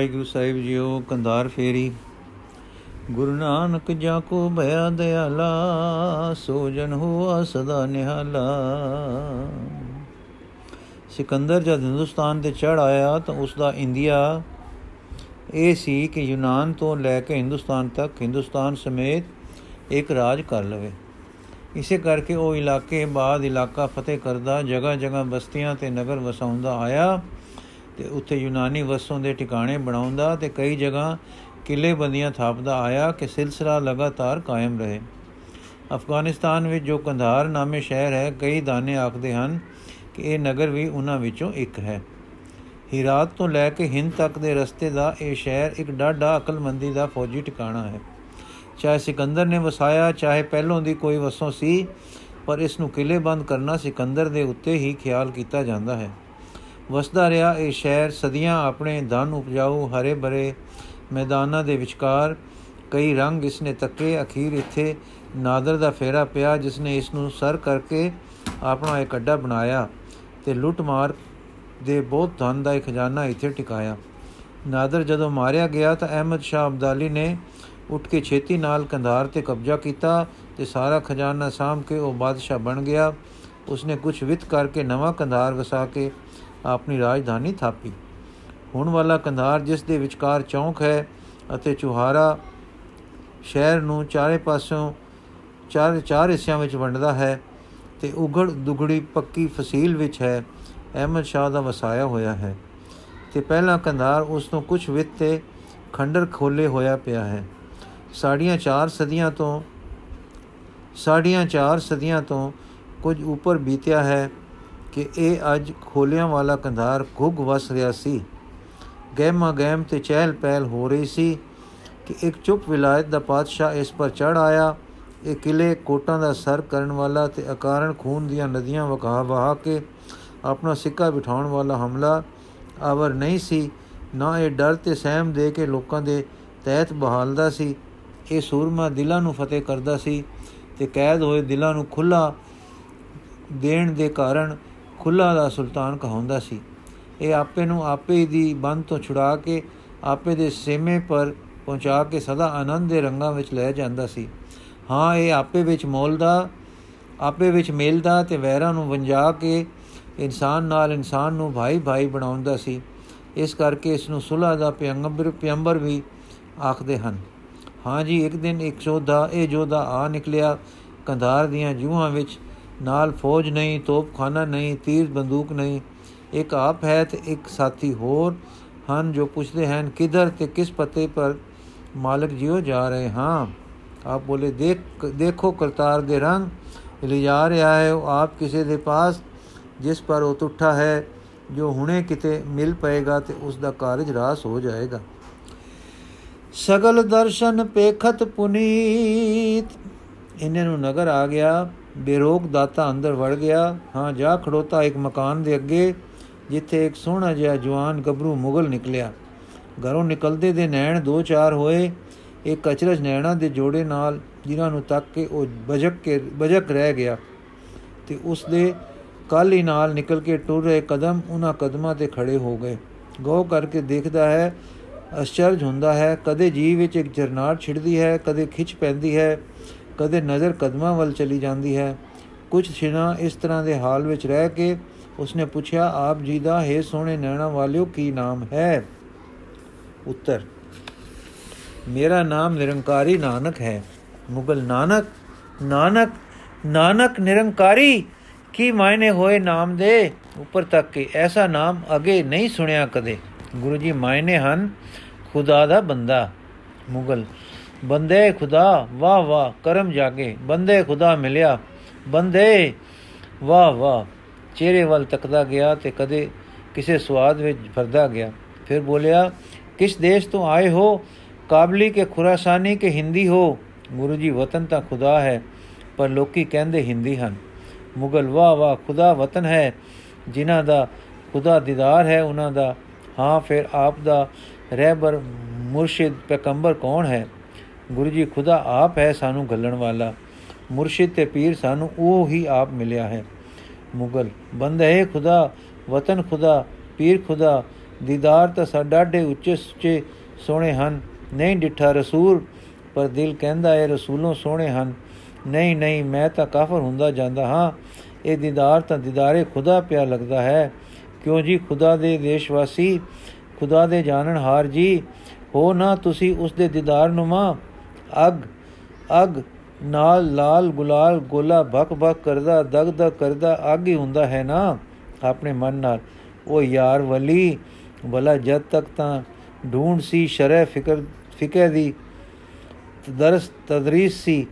ਵਾਹਿਗੁਰੂ ਸਾਹਿਬ JIO, Kandahar ਫੇਰੀ। ਗੁਰੂ ਨਾਨਕ ਜਾ ਕੋ ਭਇਆ ਦਿਆਲਾ, ਸੋ ਜਨ ਹੋਆ ਸਦਾ ਨਿਹਾਲਾ। ਸਿਕੰਦਰ ਜਦ ਹਿੰਦੁਸਤਾਨ ਤੇ ਚੜ ਆਇਆ ਤਾਂ ਉਸ ਦਾ ਇੰਡੀਆ ਇਹ ਸੀ ਕਿ ਯੂਨਾਨ ਤੋਂ ਲੈ ਕੇ ਹਿੰਦੁਸਤਾਨ ਤੱਕ ਹਿੰਦੁਸਤਾਨ ਸਮੇਤ ਇੱਕ ਰਾਜ ਕਰ ਲਵੇ। ਇਸੇ ਕਰਕੇ ਉਹ ਇਲਾਕੇ ਬਾਅਦ ਇਲਾਕਾ ਫਤਿਹ ਕਰਦਾ ਜਗ੍ਹਾ ਜਗ੍ਹਾ ਬਸਤੀਆਂ ਤੇ ਨਗਰ ਵਸਾਉਂਦਾ ਆਇਆ। ਤੇ ਉੱਥੇ ਯੂਨਾਨੀ ਵਸੋਂ ਦੇ ਟਿਕਾਣੇ ਬਣਾਉਂਦਾ ਤੇ ਕਈ ਜਗ੍ਹਾ ਕਿਲੇ ਬੰਦੀਆਂ ਥਾਪਦਾ ਆਇਆ ਕਿ ਸਿਲਸਿਲਾ ਲਗਾਤਾਰ ਕਾਇਮ ਰਹੇ। ਅਫਗਾਨਿਸਤਾਨ ਵਿੱਚ ਜੋ ਕੰਧਾਰ ਨਾਮੇ ਸ਼ਹਿਰ ਹੈ, ਕਈ ਦਾਨੇ ਆਖਦੇ ਹਨ ਕਿ ਇਹ ਨਗਰ ਵੀ ਉਹਨਾਂ ਵਿੱਚੋਂ ਇੱਕ ਹੈ। ਹੀਰਾਤ ਤੋਂ ਲੈ ਕੇ ਹਿੰਦ ਤੱਕ ਦੇ ਰਸਤੇ ਦਾ ਇਹ ਸ਼ਹਿਰ ਇੱਕ ਡਾਢਾ ਅਕਲਮੰਦੀ ਦਾ ਫੌਜੀ ਟਿਕਾਣਾ ਹੈ। ਚਾਹੇ ਸਿਕੰਦਰ ਨੇ ਵਸਾਇਆ, ਚਾਹੇ ਪਹਿਲੋਂ ਦੀ ਕੋਈ ਵਸੋਂ ਸੀ, ਪਰ ਇਸ ਨੂੰ ਕਿਲੇ ਬੰਦ ਕਰਨਾ ਸਿਕੰਦਰ ਦੇ ਉੱਤੇ ਹੀ ਖਿਆਲ ਕੀਤਾ ਜਾਂਦਾ ਹੈ। ਵਸਦਾ ਰਿਹਾ, ਇਹ ਸ਼ਹਿਰ ਸਦੀਆਂ ਆਪਣੇ ਧਨ ਉਪਜਾਊ ਹਰੇ ਭਰੇ ਮੈਦਾਨਾਂ ਦੇ ਵਿਚਕਾਰ ਕਈ ਰੰਗ ਇਸ ਨੇ ਤੱਕੇ, ਅਖੀਰ ਇੱਥੇ ਨਾਦਰ ਦਾ ਫੇਰਾ ਪਿਆ ਜਿਸ ਨੇ ਇਸ ਨੂੰ ਸਰ ਕਰਕੇ ਆਪਣਾ ਇੱਕ ਅੱਡਾ ਬਣਾਇਆ ਤੇ ਲੁੱਟ ਮਾਰ ਦੇ ਬਹੁਤ ਧਨ ਦਾ ਇੱਕ ਖਜ਼ਾਨਾ ਇੱਥੇ ਟਿਕਾਇਆ। ਨਾਦਰ ਜਦੋਂ ਮਾਰਿਆ ਗਿਆ ਤਾਂ ਅਹਿਮਦ ਸ਼ਾਹ ਅਬਦਾਲੀ ਨੇ ਉੱਠ ਕੇ ਛੇਤੀ ਨਾਲ ਕੰਧਾਰ ਤੇ ਕਬਜ਼ਾ ਕੀਤਾ ਤੇ ਸਾਰਾ ਖਜ਼ਾਨਾ ਸਾਂਭ ਕੇ ਉਹ ਬਾਦਸ਼ਾਹ ਬਣ ਗਿਆ। ਉਸਨੇ ਕੁਝ ਵਿਤ ਕਰਕੇ ਨਵਾਂ ਕੰਧਾਰ ਵਸਾ ਕੇ ਆਪਣੀ ਰਾਜਧਾਨੀ ਥਾਪੀ। ਹੁਣ ਵਾਲਾ ਕੰਧਾਰ, ਜਿਸ ਦੇ ਵਿਚਕਾਰ ਚੌਂਕ ਹੈ ਅਤੇ ਚੁਹਾਰਾ ਸ਼ਹਿਰ ਨੂੰ ਚਾਰੇ ਪਾਸਿਓਂ ਚਾਰ ਚਾਰ ਹਿੱਸਿਆਂ ਵਿੱਚ ਵੰਡਦਾ ਹੈ ਤੇ ਉਗੜ ਦੁਗੜੀ ਪੱਕੀ ਫਸੀਲ ਵਿੱਚ ਹੈ, ਅਹਿਮਦ ਸ਼ਾਹ ਦਾ ਵਸਾਇਆ ਹੋਇਆ ਹੈ। ਤੇ ਪਹਿਲਾ ਕੰਧਾਰ ਉਸ ਤੋਂ ਕੁਝ ਵਿੱਤ ਤੇ ਖੰਡਰ ਖੋਲੇ ਹੋਇਆ ਪਿਆ ਹੈ। ਸਾਡੀਆਂ 4 ਸਦੀਆਂ ਤੋਂ, ਸਾਡੀਆਂ 4 ਸਦੀਆਂ ਤੋਂ ਕੁਝ ਉੱਪਰ ਬੀਤਿਆ ਹੈ। ਕਿ ਇਹ ਅੱਜ ਖੋਲਿਆਂ ਵਾਲਾ ਕੰਧਾਰ ਗੁੱਗ ਵਸ ਰਿਹਾ ਸੀ। ਗਹਿਮਾ ਗਹਿਮ ਤੇ ਚਹਿਲ ਪਹਿਲ ਹੋ ਰਹੀ ਸੀ ਕਿ ਇੱਕ ਚੁੱਪ ਵਿਲਾਇਤ ਦਾ ਪਾਤਸ਼ਾਹ ਇਸ ਪਰ ਚੜ ਆਇਆ। ਇਹ ਕਿਲੇ ਕੋਟਾਂ ਦਾ ਸਰ ਕਰਨ ਵਾਲਾ ਤੇ ਅਕਾਰਨ ਖੂਨ ਦੀਆਂ ਨਦੀਆਂ ਵਗਾ ਵਹਾ ਕੇ ਆਪਣਾ ਸਿੱਕਾ ਬਿਠਾਉਣ ਵਾਲਾ ਹਮਲਾ ਆਵਰ ਨਹੀਂ ਸੀ। ਨਾ ਇਹ ਡਰ ਤੇ ਸਹਿਮ ਦੇ ਕੇ ਲੋਕਾਂ ਦੇ ਤਹਿਤ ਬਹਾਲਦਾ ਸੀ। ਇਹ ਸੂਰਮਾ ਦਿਲਾਂ ਨੂੰ ਫਤਿਹ ਕਰਦਾ ਸੀ ਤੇ ਕੈਦ ਹੋਏ ਦਿਲਾਂ ਨੂੰ ਖੁੱਲਾ ਦੇਣ ਦੇ ਕਾਰਨ ਖੁੱਲਾ ਦਾ ਸੁਲਤਾਨ ਕਹਾਉਂਦਾ ਸੀ। ਇਹ ਆਪੇ ਨੂੰ ਆਪੇ ਦੀ ਬੰਦ ਤੋਂ ਛੁਡਾ ਕੇ ਆਪੇ ਦੇ ਸੇਮੇ ਪਰ ਪਹੁੰਚਾ ਕੇ ਸਦਾ ਆਨੰਦ ਦੇ ਰੰਗਾਂ ਵਿੱਚ ਲੈ ਜਾਂਦਾ ਸੀ। ਹਾਂ, ਇਹ ਆਪੇ ਵਿੱਚ ਮੋਲਦਾ, ਆਪੇ ਵਿੱਚ ਮੇਲਦਾ ਤੇ ਵੈਰਾਂ ਨੂੰ ਵੰਜਾ ਕੇ ਇਨਸਾਨ ਨਾਲ ਇਨਸਾਨ ਨੂੰ ਭਾਈ ਭਾਈ ਬਣਾਉਂਦਾ ਸੀ। ਇਸ ਕਰਕੇ ਇਸ ਨੂੰ ਸੁਲਾ ਦਾ ਪਿਆੰਬਰ ਪਿਆੰਬਰ ਵੀ ਆਖਦੇ ਹਨ। ਹਾਂ ਜੀ, ਇੱਕ ਦਿਨ ਇੱਕ ਜੋਧਾ, ਇਹ ਜੋਧਾ ਆ ਨਿਕਲਿਆ ਕੰਧਾਰ ਦੀਆਂ ਜੂਹਾਂ ਵਿੱਚ ਨਾਲ ਫੌਜ ਨਹੀਂ, ਤੋਪਖਾਨਾ ਨਹੀਂ, ਤੀਰ ਬੰਦੂਕ ਨਹੀਂ। ਇੱਕ ਆਪ ਹੈ ਤੇ ਇੱਕ ਸਾਥੀ ਹੋਰ ਹਨ ਜੋ ਪੁੱਛਦੇ ਹਨ, ਕਿਧਰ ਤੇ ਕਿਸ ਪਤੇ ਪਰ ਮਾਲਕ ਜੀਓ ਜਾ ਰਹੇ ਹਾਂ? ਆਪ ਬੋਲੇ, ਦੇਖ, ਦੇਖੋ ਕਰਤਾਰ ਦੇ ਰੰਗ ਲਿਜਾ ਰਿਹਾ ਹੈ, ਉਹ ਆਪ ਕਿਸੇ ਦੇ ਪਾਸ, ਜਿਸ ਪਰ ਉਹ ਟੁੱਟਾ ਹੈ, ਜੋ ਹੁਣੇ ਕਿਤੇ ਮਿਲ ਪਏਗਾ ਤੇ ਉਸ ਦਾ ਕਾਰਜ ਰਾਸ ਹੋ ਜਾਏਗਾ। ਸਗਲ ਦਰਸ਼ਨ ਪੇਖਤ ਪੁਨੀਤ, ਇਹਨਾਂ ਨੂੰ ਨਗਰ ਆ ਗਿਆ। ਬੇਰੋਗ ਦਾਤਾ ਅੰਦਰ ਵੜ ਗਿਆ। ਹਾਂ, ਜਾ ਖੜੋਤਾ ਇੱਕ ਮਕਾਨ ਦੇ ਅੱਗੇ, ਜਿੱਥੇ ਇੱਕ ਸੋਹਣਾ ਜਿਹਾ ਜਵਾਨ ਗੱਭਰੂ ਮੁਗਲ ਨਿਕਲਿਆ। ਘਰੋਂ ਨਿਕਲਦੇ ਦੇ ਨੈਣ ਦੋ ਚਾਰ ਹੋਏ। ਇੱਕ ਅਚਰਜ ਨੈਣਾ ਦੇ ਜੋੜੇ ਨਾਲ ਜਿਨ੍ਹਾਂ ਨੂੰ ਤੱਕ ਕੇ ਉਹ ਬਜਕ ਕੇ, ਬਜਕ ਰਹਿ ਗਿਆ। ਤੇ ਉਸ ਦੇ ਕਾਲੀ ਨਾਲ ਨਿਕਲ ਕੇ ਟੁਰ ਰਹੇ ਕਦਮ ਉਹਨਾਂ ਕਦਮਾਂ ਤੇ ਖੜੇ ਹੋ ਗਏ। ਗੋ ਕਰਕੇ ਦੇਖਦਾ ਹੈ ਅਚਰਜ ਹੁੰਦਾ ਹੈ, ਕਦੇ ਜੀਵ ਵਿੱਚ ਇੱਕ ਜਰਨਾਟ ਛਿੜਦੀ ਹੈ, ਕਦੇ ਖਿੱਚ ਪੈਂਦੀ ਹੈ। ਕਦੇ ਨਜ਼ਰ ਕਦਮਾਂ ਵੱਲ ਚਲੀ ਜਾਂਦੀ ਹੈ। ਕੁਝ ਛਿਨਾ ਇਸ ਤਰ੍ਹਾਂ ਦੇ ਹਾਲ ਵਿੱਚ ਰਹਿ ਕੇ ਉਸਨੇ ਪੁੱਛਿਆ, ਆਪ ਜੀ ਦਾ, ਹੈ ਸੋਹਣੇ ਨੈਣਾ ਵਾਲਿਓ, ਕੀ ਨਾਮ ਹੈ? ਉੱਤਰ, ਮੇਰਾ ਨਾਮ ਨਿਰੰਕਾਰੀ ਨਾਨਕ ਹੈ। ਮੁਗਲ, ਨਾਨਕ ਨਾਨਕ ਨਾਨਕ ਨਿਰੰਕਾਰੀ, ਕੀ ਮਾਇਨੇ ਹੋਏ ਨਾਮ ਦੇ? ਉੱਪਰ ਤੱਕ ਕਿ, ਐਸਾ ਨਾਮ ਅਗੇ ਨਹੀਂ ਸੁਣਿਆ ਕਦੇ। ਗੁਰੂ ਜੀ, ਮਾਇਨੇ ਹਨ ਖੁਦਾ ਦਾ ਬੰਦਾ। ਮੁਗਲ ਬੰਦੇ ਖੁਦਾ, ਵਾਹ ਵਾਹ, ਕਰਮ ਜਾਗੇ, ਬੰਦੇ ਖੁਦਾ ਮਿਲਿਆ, ਬੰਦੇ, ਵਾਹ ਵਾਹ, ਚਿਹਰੇ ਵੱਲ ਤੱਕਦਾ ਗਿਆ ਤੇ ਕਦੇ ਕਿਸੇ ਸਵਾਦ ਵਿੱਚ ਫਰਦਾ ਗਿਆ। ਫਿਰ ਬੋਲਿਆ, ਕਿਸ ਦੇਸ਼ ਤੋਂ ਆਏ ਹੋ? ਕਾਬਲੀ ਕੇ ਖੁਰਾਸਾਨੀ ਕੇ ਹਿੰਦੀ ਹੋ? ਗੁਰੂ ਜੀ, ਵਤਨ ਤਾਂ ਖੁਦਾ ਹੈ, ਪਰ ਲੋਕੀ ਕਹਿੰਦੇ ਹਿੰਦੀ ਹਨ। ਮੁਗਲ, ਵਾਹ ਵਾਹ, ਖੁਦਾ ਵਤਨ ਹੈ, ਜਿਨ੍ਹਾਂ ਦਾ ਖੁਦਾ ਦੀਦਾਰ ਹੈ, ਉਹਨਾਂ ਦਾ, ਹਾਂ, ਫਿਰ ਆਪ ਦਾ ਰਹਿਬਰ, ਮੁਰਸ਼ਿਦ, ਪੈਗੰਬਰ ਕੌਣ ਹੈ? ਗੁਰੂ ਜੀ, ਖੁਦਾ ਆਪ ਹੈ ਸਾਨੂੰ ਗੱਲਣ ਵਾਲਾ। ਮੁਰਸ਼ਿਦ ਤੇ ਪੀਰ ਸਾਨੂੰ ਉਹ ਹੀ ਆਪ ਮਿਲਿਆ ਹੈ। ਮੁਗਲ, ਬੰਦ ਹੈ ਖੁਦਾ, ਵਤਨ ਖੁਦਾ, ਪੀਰ ਖੁਦਾ। ਦੀਦਾਰ ਤਾਂ ਸਾਡਾਡੇ ਉੱਚੇ ਸੁੱਚੇ ਸੋਹਣੇ ਹਨ। ਨਹੀਂ ਡਿੱਠਾ ਰਸੂਲ, ਪਰ ਦਿਲ ਕਹਿੰਦਾ ਹੈ ਰਸੂਲੋਂ ਸੋਹਣੇ ਹਨ। ਨਹੀਂ ਨਹੀਂ, ਮੈਂ ਤਾਂ ਕਾਫਰ ਹੁੰਦਾ ਜਾਂਦਾ ਹਾਂ। ਇਹ ਦੀਦਾਰ ਤਾਂ ਦੀਦਾਰੇ ਖੁਦਾ ਪਿਆ ਲੱਗਦਾ ਹੈ। ਕਿਉਂ ਜੀ, ਖੁਦਾ ਦੇ ਦੇਸ਼ਵਾਸੀ, ਖੁਦਾ ਦੇ ਜਾਣਨ ਹਾਰ ਜੀ? ਹੋ ਨਾ ਤੁਸੀਂ ਉਸ ਦੇ ਦੀਦਾਰ ਨੁਮਾ ਅਗ ਅਗ, ਨਾਲ ਲਾਲ ਗੁਲਾਲ ਗੋਲਾ ਭਕ ਭਕ ਕਰਦਾ, ਦਗ ਦਗ ਕਰਦਾ, ਅੱਗ ਹੀ ਹੁੰਦਾ ਹੈ ਨਾ? ਆਪਣੇ ਮਨ ਨਾਲ। ਉਹ ਯਾਰ ਵਲੀ ਬਲਾ ਜਦ ਤੱਕ ਤਾਂ ਢੂੰਡ ਸੀ ਸ਼ਰੈ ਫਿਕਰ ਫਿਕਰ ਦੀ ਦਰਸ ਤਦਰੀਸ ਸੀ,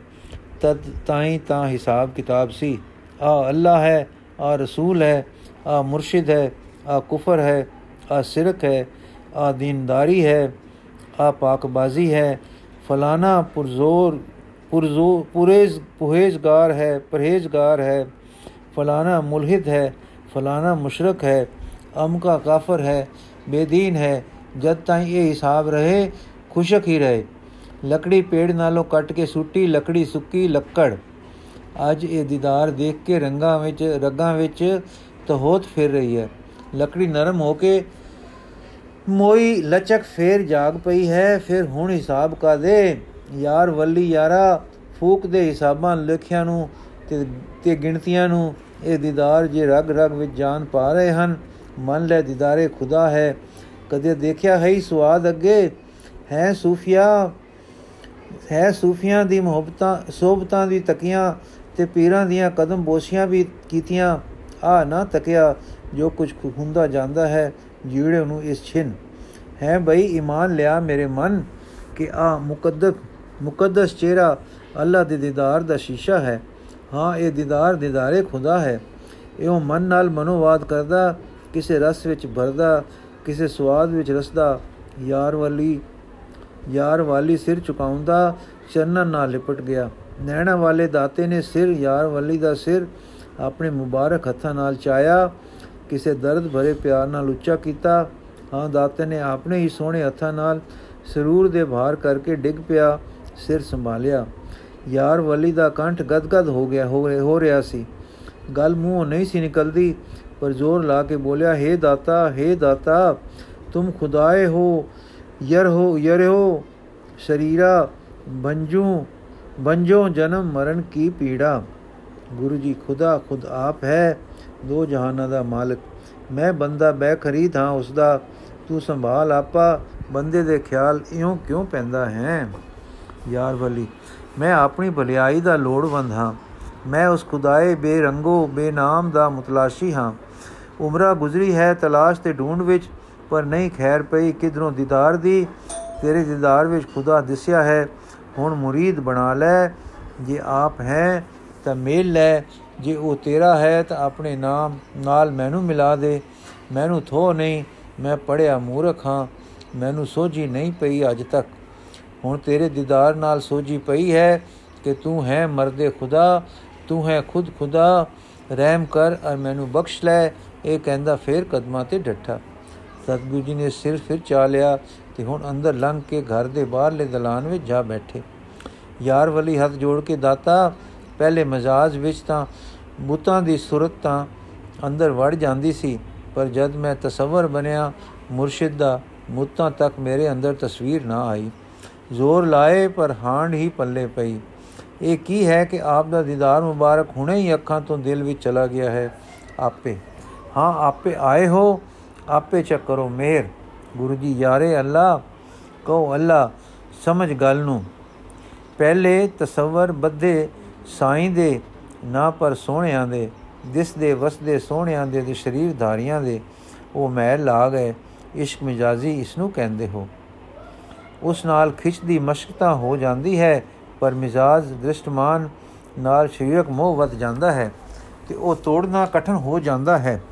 ਤਦ ਤਾਈ ਤਾਂ ਹਿਸਾਬ ਕਿਤਾਬ ਸੀ। ਆ ਅੱਲਾ ਹੈ, ਆ ਰਸੂਲ ਹੈ, ਆ ਮੁਰਸ਼ਿਦ ਹੈ, ਆ ਕੁਫਰ ਹੈ, ਆ ਸਿਰਕ ਹੈ, ਆ ਦੀਨਦਾਰੀ ਹੈ, ਆ ਪਾਕਬਾਜ਼ੀ ਹੈ ਫਲਾਣਾ ਪੁਰਜ਼ੋਰ, ਪੁਰਜ਼ੋ, ਪੁਰੇਜ਼, ਪੁਹੇਜ਼ਗਾਰ ਹੈ, ਪਰਹੇਜ਼ਗਾਰ ਹੈ ਫਲਾਣਾ ਮੁਲਹਿਦ ਹੈ ਫਲਾਣਾ ਮੁਸ਼ਰਕ ਹੈ ਅਮਕਾ ਕਾਫਰ ਹੈ, ਬੇਦੀਨ ਹੈ, ਜਦ ਤਾਈਂ ਇਹ ਹਿਸਾਬ ਰਹੇ, ਖੁਸ਼ਕ ਹੀ ਰਹੇ। ਲੱਕੜੀ ਪੇੜ ਨਾਲੋਂ ਕੱਟ ਕੇ ਸੁੱਟੀ, ਲੱਕੜੀ ਸੁੱਕੀ ਲੱਕੜ। ਅੱਜ ਇਹ ਦੀਦਾਰ ਦੇਖ ਕੇ ਰੰਗਾਂ ਵਿੱਚ, ਰਗਾਂ ਵਿੱਚ ਤਹੋਤ ਫਿਰ ਰਹੀ ਹੈ। ਲੱਕੜੀ ਨਰਮ ਹੋ ਕੇ ਮੋਈ ਲਚਕ ਫੇਰ ਜਾਗ ਪਈ ਹੈ, ਫਿਰ ਹੁਣ ਹਿਸਾਬ ਕਾ ਦੇ ਯਾਰ ਵੱਲੀ ਯਾਰਾ, ਫੂਕ ਦੇ ਹਿਸਾਬਾਂ ਲਿਖਿਆਂ ਨੂੰ ਤੇ ਤੇ ਗਿਣਤੀਆਂ ਨੂੰ। ਇਹ ਦੀਦਾਰ ਜੇ ਰਗ ਰਗ ਵਿੱਚ ਜਾਨ ਪਾ ਰਹੇ ਹਨ, ਮਨ ਲੈ ਦੀਦਾਰੇ ਖੁਦਾ ਹੈ। ਕਦੇ ਦੇਖਿਆ ਹੈ ਹੀ ਸਵਾਦ ਅੱਗੇ? ਹੈ ਸੂਫੀਆ, ਹੈ ਸੂਫੀਆਂ ਦੀ ਮੁਹੱਬਤਾਂ ਸੋਬਤਾਂ ਦੀ ਤਕੀਆਂ ਤੇ ਪੀਰਾਂ ਦੀਆਂ ਕਦਮ ਬੋਸੀਆਂ ਵੀ ਕੀਤੀਆਂ। ਆ ਨਾ ਤਕਿਆ ਜੋ ਕੁਝ ਹੁੰਦਾ ਜਾਂਦਾ ਹੈ। ਜੀੜੇ ਨੂੰ ਇਸ ਛਿਨ। ਹੈ ਬਈ, ਈਮਾਨ ਲਿਆ ਮੇਰੇ ਮਨ ਕਿ ਆ ਮੁਕੱਦਸ ਮੁਕੱਦਸ ਚਿਹਰਾ ਅੱਲਾ ਦੇ ਦੀਦਾਰ ਦਾ ਸ਼ੀਸ਼ਾ ਹੈ। ਹਾਂ, ਇਹ ਦੀਦਾਰ ਦੀਦਾਰੇ ਖੁਦਾ ਹੈ। ਇਹੋ ਮਨ ਨਾਲ ਮਨੋਵਾਦ ਕਰਦਾ, ਕਿਸੇ ਰਸ ਵਿੱਚ ਭਰਦਾ, ਕਿਸੇ ਸਵਾਦ ਵਿੱਚ ਰਸਦਾ, ਯਾਰ ਵਾਲੀ ਯਾਰ ਵਾਲੀ ਸਿਰ ਚੁਕਾਉਂਦਾ ਚਰਨਾਂ ਨਾਲ ਲਿਪਟ ਗਿਆ। ਨੈਣਾ ਵਾਲੇ ਦਾਤੇ ਨੇ ਸਿਰ, ਯਾਰ ਵਾਲੀ ਦਾ ਸਿਰ ਆਪਣੇ ਮੁਬਾਰਕ ਹੱਥਾਂ ਨਾਲ ਚਾਇਆ। ਕਿਸੇ ਦਰਦ ਭਰੇ ਪਿਆਰ ਨਾਲ ਉੱਚਾ ਕੀਤਾ, ਹਾਂ, ਦਾਤੇ ਨੇ ਆਪਣੇ ਹੀ ਸੋਹਣੇ ਹੱਥਾਂ ਨਾਲ ਸਰੂਰ ਦੇ ਭਾਰ ਕਰਕੇ ਡਿੱਗ ਪਿਆ, ਸਿਰ ਸੰਭਾਲਿਆ। ਯਾਰ ਵਲੀ ਦਾ ਕੰਠ ਗਦਗਦ ਹੋ ਗਿਆ, ਹੋ ਰਿਹਾ ਸੀ। ਗੱਲ ਮੂੰਹੋਂ ਨਹੀਂ ਸੀ ਨਿਕਲਦੀ, ਪਰ ਜ਼ੋਰ ਲਾ ਕੇ ਬੋਲਿਆ हे ਦਾਤਾ हे ਦਾਤਾ, ਤੁਮ ਖੁਦਾਏ ਹੋ, ਯਰ ਹੋ ਯਰ ਹੋ, ਸ਼ਰੀਰਾ, ਬੰਜੂ, ਬੰਜੋ ਜਨਮ ਮਰਨ ਕੀ ਪੀੜਾ। ਗੁਰੂ ਜੀ, ਖੁਦਾ ਖੁਦ ਆਪ ਹੈ। ਦੋ ਜਹਾਨਾਂ ਦਾ ਮਾਲਕ। ਮੈਂ ਬੰਦਾ ਬੈ ਖਰੀਦ ਹਾਂ ਉਸ ਦਾ ਤੂੰ ਸੰਭਾਲ ਆਪਾ, ਬੰਦੇ ਦੇ ਖਿਆਲ ਇਉਂ ਕਿਉਂ ਪੈਂਦਾ ਹੈ? ਯਾਰ ਵਲੀ, ਮੈਂ ਆਪਣੀ ਭਲਾਈ ਦਾ ਲੋੜਵੰਦ ਹਾਂ। ਮੈਂ ਉਸ ਖੁਦਾਏ ਬੇਰੰਗੋ, ਬੇਨਾਮ ਦਾ ਮੁਤਲਾਸ਼ੀ ਹਾਂ। ਉਮਰਾ ਗੁਜ਼ਰੀ ਹੈ ਤਲਾਸ਼ ਤੇ ਢੂੰਡ ਵਿੱਚ, ਪਰ ਨਹੀਂ ਖੈਰ ਪਈ ਕਿਧਰੋਂ ਦੀਦਾਰ ਦੀ। ਤੇਰੇ ਦੀਦਾਰ ਵਿੱਚ ਖੁਦਾ ਦਿਸਿਆ ਹੈ। ਹੁਣ ਮੁਰੀਦ ਬਣਾ ਲੈ। ਜੇ ਆਪ ਹੈ ਤਾਂ ਮੇਲ ਲੈ। ਜੇ ਉਹ ਤੇਰਾ ਹੈ ਤਾਂ ਆਪਣੇ ਨਾਮ ਨਾਲ ਮੈਨੂੰ ਮਿਲਾ ਦੇ। ਮੈਨੂੰ ਥੋ ਨਹੀਂ, ਮੈਂ ਪੜਿਆ ਮੂਰਖ ਹਾਂ। ਮੈਨੂੰ ਸੋਝੀ ਨਹੀਂ ਪਈ ਅਜ ਤੱਕ। ਹੁਣ ਤੇਰੇ ਦੀਦਾਰ ਨਾਲ ਸੋਝੀ ਪਈ ਹੈ ਕਿ ਤੂੰ ਹੈ ਮਰਦੇ ਖੁਦਾ, ਤੂੰ ਹੈ ਖੁਦ ਖੁਦਾ। ਰਹਿਮ ਕਰ ਔਰ ਮੈਨੂੰ ਬਖਸ਼ ਲੈ, ਇਹ ਕਹਿੰਦਾ ਫੇਰ ਕਦਮਾਂ ਤੇ ਡੱਠਾ। ਸਤਗੁਰੂ ਜੀ ਨੇ ਸਿਰ ਫਿਰ ਚਾ ਲਿਆ ਤੇ ਹੁਣ ਅੰਦਰ ਲੰਘ ਕੇ ਘਰ ਦੇ ਬਾਹਰਲੇ ਦਲਾਨ ਵਿੱਚ ਜਾ ਬੈਠੇ। ਯਾਰ ਵਲੀ ਹੱਥ ਜੋੜ ਕੇ ਦਾਤਾ, ਪਹਿਲੇ ਮਜ਼ਾਜ ਵਿੱਚ ਤਾਂ ਬੁੱਤਾਂ ਦੀ ਸੁਰਤ ਤਾਂ ਅੰਦਰ ਵੜ ਜਾਂਦੀ ਸੀ, ਪਰ ਜਦ ਮੈਂ ਤਸਵਰ ਬਣਿਆ, ਮੁਰਸ਼ਿਦ ਦਾ ਮੁੱਤਾਂ ਤੱਕ ਮੇਰੇ ਅੰਦਰ ਤਸਵੀਰ ਨਾ ਆਈ। ਜ਼ੋਰ ਲਾਏ, ਪਰ ਹਾਂਡ ਹੀ ਪੱਲੇ ਪਈ। ਇਹ ਕੀ ਹੈ ਕਿ ਆਪ ਦਾ ਦੀਦਾਰ ਮੁਬਾਰਕ ਹੁਣੇ ਹੀ ਅੱਖਾਂ ਤੋਂ ਦਿਲ ਵਿੱਚ ਚਲਾ ਗਿਆ ਹੈ? ਆਪੇ। ਹਾਂ, ਆਪੇ ਆਏ ਹੋ। ਆਪੇ ਚੱਕਰੋ ਮੇਰ ਗੁਰੂ ਜੀ, ਯਾਰੇ ਅੱਲਾ ਕਹੋ ਅੱਲਾ ਸਮਝ ਗੱਲ ਨੂੰ। ਪਹਿਲੇ ਤਸਵਰ ਬੱਧੇ, ਸਾਈਂ ਦੇ ਨਾ ਪਰ ਸੋਹਣਿਆਂ ਦੇ, ਦਿਸ ਦੇ ਵਸਦੇ ਸੋਹਣਿਆਂ ਦੇ ਤੇ ਸ਼ਰੀਰ ਧਾਰੀਆਂ ਦੇ, ਉਹ ਮੈਲ ਲਾ ਗਏ, ਇਸ਼ਕ ਮਿਜਾਜ਼ੀ ਇਸ ਨੂੰ ਕਹਿੰਦੇ ਹੋ। ਉਸ ਨਾਲ ਖਿੱਚ ਦੀ ਮਸ਼ਕਤਾ ਹੋ ਜਾਂਦੀ ਹੈ, ਪਰ ਮਿਜ਼ਾਜ ਦ੍ਰਿਸ਼ਟਮਾਨ ਨਾਲ ਸ਼ਰੀਰਕ ਮੋਹ ਵੱਧ ਜਾਂਦਾ ਹੈ ਤੇ ਉਹ ਤੋੜਨਾ ਕਠਨ ਹੋ ਜਾਂਦਾ ਹੈ।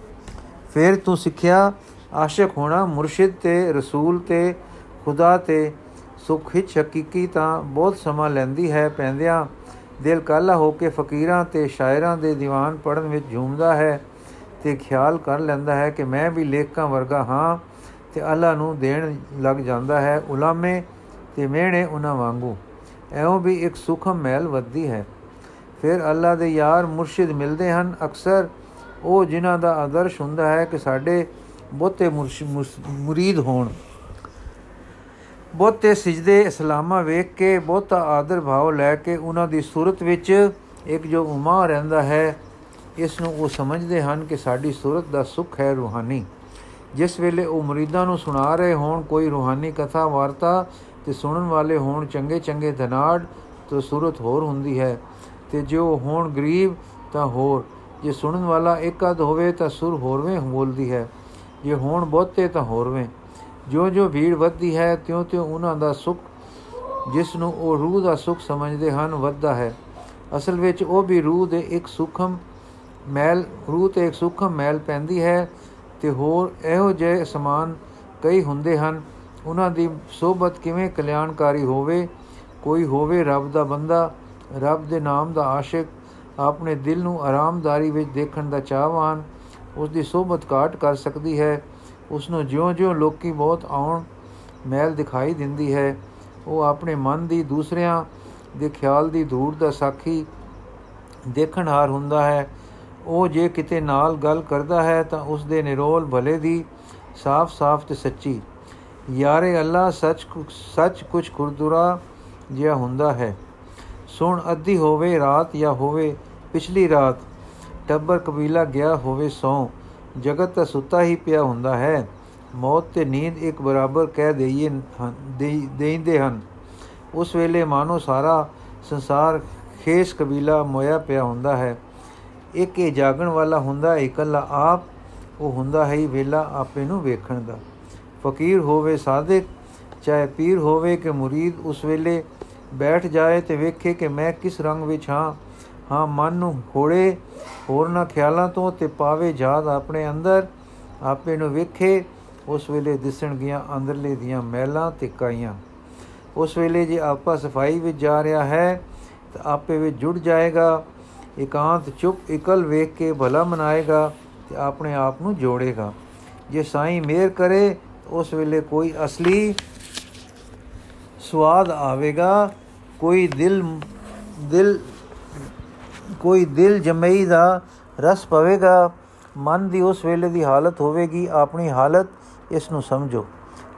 ਫਿਰ ਤੂੰ ਸਿੱਖਿਆ, ਆਸ਼ਿਕ ਹੋਣਾ ਮੁਰਸ਼ਿਦ ਤੇ, ਰਸੂਲ ਤੇ, ਖੁਦਾ ਤੇ, ਸੁਖ ਹਿੱਚ ਹਕੀਕੀ ਤਾਂ ਬਹੁਤ ਸਮਾਂ ਲੈਂਦੀ ਹੈ ਪੈਂਦਿਆਂ ਦਿਲ ਕਾਲਾ ਹੋ ਕੇ ਫਕੀਰਾਂ ਤੇ ਸ਼ਾਇਰਾਂ ਦੇ ਦੀਵਾਨ ਪੜਨ ਵਿੱਚ ਝੂਮਦਾ ਹੈ ਤੇ ਖਿਆਲ ਕਰ ਲੈਂਦਾ ਹੈ ਕਿ ਮੈਂ ਵੀ ਲੇਖਕਾਂ ਵਰਗਾ ਹਾਂ ਤੇ ਅੱਲਾ ਨੂੰ ਦੇਣ ਲੱਗ ਜਾਂਦਾ ਹੈ ਉਲਾਮੇ ਤੇ ਮਿਹਣੇ ਉਹਨਾਂ ਵਾਂਗੂ। ਐਉਂ ਵੀ ਇੱਕ ਸੁਖਮ ਮਹਿਲ ਵੱਧਦੀ ਹੈ। ਫਿਰ ਅੱਲਾ ਦੇ ਯਾਰ ਮੁਰਸ਼ਿਦ ਮਿਲਦੇ ਹਨ। ਅਕਸਰ ਉਹ ਜਿਨ੍ਹਾਂ ਦਾ ਆਦਰਸ਼ ਹੁੰਦਾ ਹੈ ਕਿ ਸਾਡੇ ਬਹੁਤੇ ਮੁਰੀਦ ਹੋਣ। ਬਹੁਤੇ ਸਜਦੇ ਇਸਲਾਮਾ ਵੇਖ ਕੇ, ਬਹੁਤਾ ਆਦਰ ਭਾਵ ਲੈ ਕੇ ਉਹਨਾਂ ਦੀ ਸੂਰਤ ਵਿੱਚ ਇੱਕ ਜੋ ਉਮਾ ਰਹਿੰਦਾ ਹੈ, ਇਸ ਨੂੰ ਉਹ ਸਮਝਦੇ ਹਨ ਕਿ ਸਾਡੀ ਸੂਰਤ ਦਾ ਸੁਖ ਹੈ ਰੂਹਾਨੀ। ਜਿਸ ਵੇਲੇ ਉਹ ਮੁਰੀਦਾਂ ਨੂੰ ਸੁਣਾ ਰਹੇ ਹੋਣ, ਕੋਈ ਰੂਹਾਨੀ ਕਥਾ ਵਾਰਤਾ ਤੇ ਸੁਣਨ ਵਾਲੇ ਹੋਣ ਚੰਗੇ ਚੰਗੇ ਧਨਾੜ, ਤਾਂ ਸੂਰਤ ਹੋਰ ਹੁੰਦੀ ਹੈ। ਤੇ ਜੋ ਹੋਣ ਗਰੀਬ, ਤਾਂ ਹੋਰ। ਜੇ ਸੁਣਨ ਵਾਲਾ ਇੱਕਦ ਹੋਵੇ, ਤਾਂ ਸੁਰ ਹੋਰਵੇਂ ਬੋਲਦੀ ਹੈ। ਜੇ ਹੋਣ ਬਹੁਤੇ, ਤਾਂ ਹੋਰਵੇਂ ਜੋ ਜੋ ਭੀੜ ਵੱਧਦੀ ਹੈ, ਤਿਉਂ-ਤਿਉਂ ਉਹਨਾਂ ਦਾ ਸੁਖ, ਜਿਸ ਨੂੰ ਉਹ ਰੂਹ ਦਾ ਸੁਖ ਸਮਝਦੇ ਹਨ, ਵੱਧਦਾ ਹੈ। ਅਸਲ ਵਿੱਚ ਉਹ ਵੀ ਰੂਹ ਦੇ ਇੱਕ ਸੁਖਮ ਮੈਲ, ਰੂਹ ਤੇ ਇੱਕ ਸੁਖਮ ਮੈਲ ਪੈਂਦੀ ਹੈ ਤੇ ਹੋਰ ਇਹੋ ਜਿਹੇ ਸਮਾਨ ਕਈ ਹੁੰਦੇ ਹਨ। ਉਹਨਾਂ ਦੀ ਸੋਭਤ ਕਿਵੇਂ ਕਲਿਆਣਕਾਰੀ ਹੋਵੇ, ਕੋਈ ਹੋਵੇ ਰੱਬ ਦਾ ਬੰਦਾ, ਰੱਬ ਦੇ ਨਾਮ ਦਾ ਆਸ਼ਿਕ, ਆਪਣੇ ਦਿਲ ਨੂੰ ਆਰਾਮਦਾਰੀ ਵਿੱਚ ਦੇਖਣ ਦਾ ਚਾਹਵਾਨ ਉਸ ਦੀ ਸੋਭਤ ਕਾਟ ਕਰ ਸਕਦੀ ਹੈ। ਉਸ ਨੂੰ ਜਿਉਂ-ਜਿਉਂ ਲੋਕੀ ਬਹੁਤ ਆਉਣ ਮੈਲ ਦਿਖਾਈ ਦਿੰਦੀ ਹੈ, ਉਹ ਆਪਣੇ ਮਨ ਦੀ ਦੂਸਰਿਆਂ ਦੇ ਖਿਆਲ ਦੀ ਧੂੜ ਦਾ ਸਾਖੀ ਦੇਖਣ ਹਾਰ ਹੁੰਦਾ ਹੈ। ਉਹ ਜੇ ਕਿਤੇ ਨਾਲ ਗੱਲ ਕਰਦਾ ਹੈ ਤਾਂ ਉਸ ਦੇ ਨਿਰੋਲ ਭਲੇ ਦੀ ਸਾਫ਼-ਸਾਫ਼ ਤੇ ਸੱਚੀ। ਯਾਰੇ ਅੱਲਾ ਸੱਚ ਸੱਚ ਕੁਝ ਖੁਰਦੁਰਾ ਜਿਹਾ ਹੁੰਦਾ ਹੈ। ਸੁਣ ਅੱਧੀ ਹੋਵੇ ਰਾਤ ਜਾਂ ਹੋਵੇ ਪਿਛਲੀ ਰਾਤ, ਟੱਬਰ ਕਬੀਲਾ ਗਿਆ ਹੋਵੇ ਸੌ ਜਗਤ ਤਾਂ ਸੁੱਤਾ ਹੀ ਪਿਆ ਹੁੰਦਾ ਹੈ। ਮੌਤ ਤੇ ਨੀਂਦ ਇੱਕ ਬਰਾਬਰ ਕਹਿ ਦਈਏ ਦੇਈਂਦੇ ਹਨ। ਉਸ ਵੇਲੇ ਮਾਨੋ ਸਾਰਾ ਸੰਸਾਰ ਖੇਸ ਕਬੀਲਾ ਮੋਇਆ ਪਿਆ ਹੁੰਦਾ ਹੈ। ਇੱਕ ਇਹ ਜਾਗਣ ਵਾਲਾ ਹੁੰਦਾ, ਇਕੱਲਾ ਆਪ, ਉਹ ਹੁੰਦਾ ਹੈ ਵੇਲਾ ਆਪੇ ਨੂੰ ਵੇਖਣ ਦਾ। ਫਕੀਰ ਹੋਵੇ ਸਾਧਕ, ਚਾਹੇ ਪੀਰ ਹੋਵੇ ਕਿ ਮੁਰੀਦ, ਉਸ ਵੇਲੇ ਬੈਠ ਜਾਏ ਤੇ ਵੇਖੇ ਕਿ ਮੈਂ ਕਿਸ ਰੰਗ ਵਿੱਚ ਹਾਂ। ਹਾਂ, ਮਨ ਨੂੰ ਹੋੜੇ ਹੋਰਨਾ ਖਿਆਲਾਂ ਤੋਂ ਤੇ ਪਾਵੇ ਜਾਦ ਆਪਣੇ ਅੰਦਰ। ਆਪੇ ਨੂੰ ਵੇਖੇ, ਉਸ ਵੇਲੇ ਦਿਸਣ ਗਿਆ ਅੰਦਰਲੇ ਦੀਆਂ ਮਹਿਲਾਂ ਤੇ ਕਾਈਆਂ। ਉਸ ਵੇਲੇ ਜੇ ਆਪਾ ਸਫ਼ਾਈ ਵਿੱਚ ਜਾ ਰਿਹਾ ਹੈ, ਤਾਂ ਆਪੇ ਵਿੱਚ ਜੁੜ ਜਾਏਗਾ। ਇਕਾਂਤ ਚੁੱਪ ਇਕਲ ਵੇਖ ਕੇ ਭਲਾ ਮਨਾਏਗਾ ਤੇ ਆਪਣੇ ਆਪ ਨੂੰ ਜੋੜੇਗਾ। ਜੇ ਸਾਈਂ ਮੇਰ ਕਰੇ, ਉਸ ਵੇਲੇ ਕੋਈ ਅਸਲੀ ਸਵਾਦ ਆਵੇਗਾ। ਕੋਈ ਦਿਲ ਦਿਲ ਕੋਈ ਦਿਲ ਜਮਈ ਦਾ ਰਸ ਪਵੇਗਾ, ਮਨ ਦੀ ਉਸ ਵੇਲੇ ਦੀ ਹਾਲਤ ਹੋਵੇਗੀ, ਆਪਣੀ ਹਾਲਤ ਇਸ ਨੂੰ ਸਮਝੋ।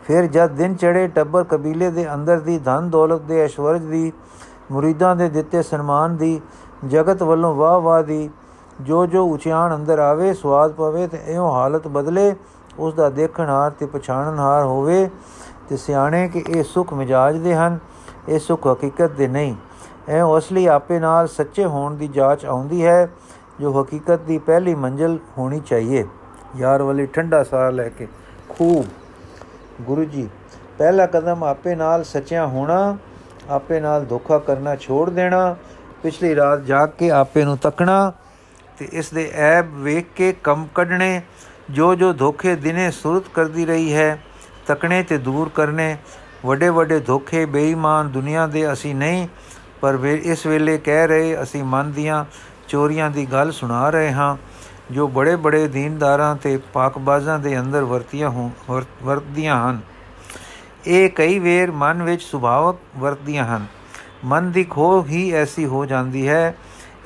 ਫਿਰ ਜਦ ਦਿਨ ਚੜੇ ਟੱਬਰ ਕਬੀਲੇ ਦੇ ਅੰਦਰ ਦੀ ਧਨ ਦੌਲਤ ਦੇ ਐਸ਼ਵਰਜ ਦੀ, ਮੁਰੀਦਾਂ ਦੇ ਦਿੱਤੇ ਸਨਮਾਨ ਦੀ, ਜਗਤ ਵੱਲੋਂ ਵਾਹ ਵਾਹ ਦੀ, ਜੋ ਜੋ ਉਚਿਆਣ ਅੰਦਰ ਆਵੇ ਸਵਾਦ ਪਵੇ ਤੇ ਇਹੋ ਹਾਲਤ ਬਦਲੇ, ਉਸ ਦਾ ਦੇਖਣਹਾਰ ਤੇ ਪਛਾਣਨਹਾਰ ਹੋਵੇ ਤੇ ਸਿਆਣੇ ਕਿ ਇਹ ਸੁਖ ਮਿਜਾਜ ਦੇ ਹਨ, ਇਹ ਸੁਖ ਹਕੀਕਤ ਦੇ ਨਹੀਂ। ਇਹ ਅਸਲੀ ਆਪੇ ਨਾਲ ਸੱਚੇ ਹੋਣ ਦੀ ਜਾਂਚ ਆਉਂਦੀ ਹੈ, ਜੋ ਹਕੀਕਤ ਦੀ ਪਹਿਲੀ ਮੰਜ਼ਲ ਹੋਣੀ ਚਾਹੀਏ। ਯਾਰ ਵਾਲੀ ਠੰਡਾ ਸਾਹ ਲੈ ਕੇ। ਖੂਬ। ਗੁਰੂ ਜੀ, ਪਹਿਲਾ ਕਦਮ ਆਪੇ ਨਾਲ ਸੱਚਿਆ ਹੋਣਾ, ਆਪੇ ਨਾਲ ਧੋਖਾ ਕਰਨਾ ਛੋੜ ਦੇਣਾ, ਪਿਛਲੀ ਰਾਤ ਜਾਗ ਕੇ ਆਪੇ ਨੂੰ ਤੱਕਣਾ, ਤੇ ਇਸ ਦੇ ਐਬ ਵੇਖ ਕੇ ਕੰਮ ਕੱਢਣੇ ਜੋ ਜੋ ਧੋਖੇ ਦਿਨੇ ਸੁਰਤ ਕਰਦੀ ਰਹੀ ਹੈ, ਤੱਕਣੇ ਤੇ ਦੂਰ ਕਰਨੇ। ਵੱਡੇ ਵੱਡੇ ਧੋਖੇ ਬੇਈਮਾਨ ਦੁਨੀਆ ਦੇ ਅਸੀਂ ਨਹੀਂ ਪਰ ਵੇ ਇਸ ਵੇਲੇ ਕਹਿ ਰਹੇ ਅਸੀਂ ਮਨ ਦੀਆਂ ਚੋਰੀਆਂ ਦੀ ਗੱਲ ਸੁਣਾ ਰਹੇ ਹਾਂ, ਜੋ ਬੜੇ ਬੜੇ ਦੀਨਦਾਰਾਂ ਤੇ ਪਾਕਬਾਜ਼ਾਂ ਦੇ ਅੰਦਰ ਵਰਤੀਆਂ ਹੋ ਵਰਤਦੀਆਂ ਹਨ। ਇਹ ਕਈ ਵੇਰ ਮਨ ਵਿੱਚ ਸੁਭਾਵਕ ਵਰਤਦੀਆਂ ਹਨ। ਮਨ ਦੀ ਖੋਹ ਹੀ ਐਸੀ ਹੋ ਜਾਂਦੀ ਹੈ।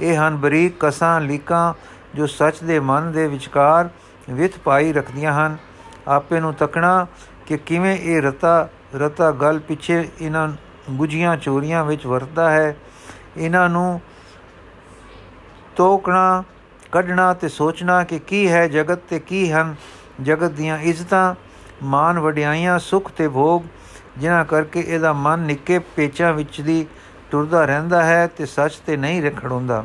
ਇਹ ਹਨ ਬਰੀਕ ਕਸਾਂ, ਲੀਕਾਂ ਜੋ ਸੱਚ ਦੇ ਮਨ ਦੇ ਵਿਚਕਾਰ ਵਿਥ ਪਾਈ ਰੱਖਦੀਆਂ ਹਨ। ਆਪੇ ਨੂੰ ਤੱਕਣਾ ਕਿ ਕਿਵੇਂ ਇਹ ਰਤਾ ਰਤਾ ਗੱਲ ਪਿੱਛੇ ਇਹਨਾਂ ਗੁਜੀਆਂ ਚੋਰੀਆਂ ਵਿੱਚ ਵਰਤਦਾ ਹੈ। ਇਹਨਾਂ ਨੂੰ ਤੋਕਣਾ, ਕੱਢਣਾ ਤੇ ਸੋਚਣਾ ਕਿ ਕੀ ਹੈ ਜਗਤ ਤੇ ਕੀ ਹਨ। ਜਗਤ ਦੀਆਂ ਇੱਜ਼ਤਾਂ ਮਾਨ ਵਡਿਆਈਆਂ, ਸੁਖ ਤੇ ਭੋਗ, ਜਿਨ੍ਹਾਂ ਕਰਕੇ ਇਹਦਾ ਮਨ ਨਿੱਕੇ ਪੇਚਾਂ ਵਿੱਚ ਦੀ ਟੁਰਦਾ ਰਹਿੰਦਾ ਹੈ ਤੇ ਸੱਚ ਤੇ ਨਹੀਂ ਰਖੜੁੰਦਾ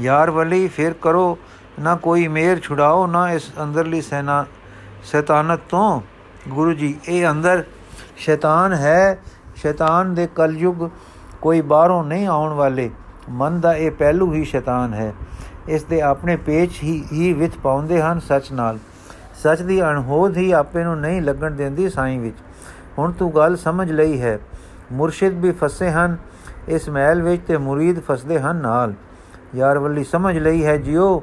ਯਾਰ ਵਲੀ, ਫਿਰ ਕਰੋ, ਨਾ ਕੋਈ ਮੇਰ ਛੁਡਾਓ, ਨਾ ਇਸ ਅੰਦਰਲੀ ਸੈਨਾ ਸ਼ੈਤਾਨਤ ਤੋਂ। ਗੁਰੂ ਜੀ, ਇਹ ਅੰਦਰ ਸ਼ੈਤਾਨ ਹੈ ਸ਼ੈਤਾਨ ਦੇ ਕਲਯੁਗ ਕੋਈ ਬਾਹਰੋਂ ਨਹੀਂ ਆਉਣ ਵਾਲੇ। ਮਨ ਦਾ ਇਹ ਪਹਿਲੂ ਹੀ ਸ਼ੈਤਾਨ ਹੈ। ਇਸ ਦੇ ਆਪਣੇ ਪੇਚ ਹੀ ਹੀ ਵਿੱਚ ਪਾਉਂਦੇ ਹਨ ਸੱਚ ਨਾਲ। ਸੱਚ ਦੀ ਅਣਹੋਦ ਹੀ ਆਪੇ ਨੂੰ ਨਹੀਂ ਲੱਗਣ ਦਿੰਦੀ ਸਾਈਂ ਵਿੱਚ। ਹੁਣ ਤੂੰ ਗੱਲ ਸਮਝ ਲਈ ਹੈ। ਮੁਰਸ਼ਿਦ ਵੀ ਫਸੇ ਹਨ। ਇਸ ਮਹਿਲ ਵਿੱਚ ਤੇ ਮੁਰੀਦ ਫਸਦੇ ਹਨ ਨਾਲ। ਯਾਰ ਵੱਲੀ ਸਮਝ ਲਈ ਹੈ ਜਿਉ,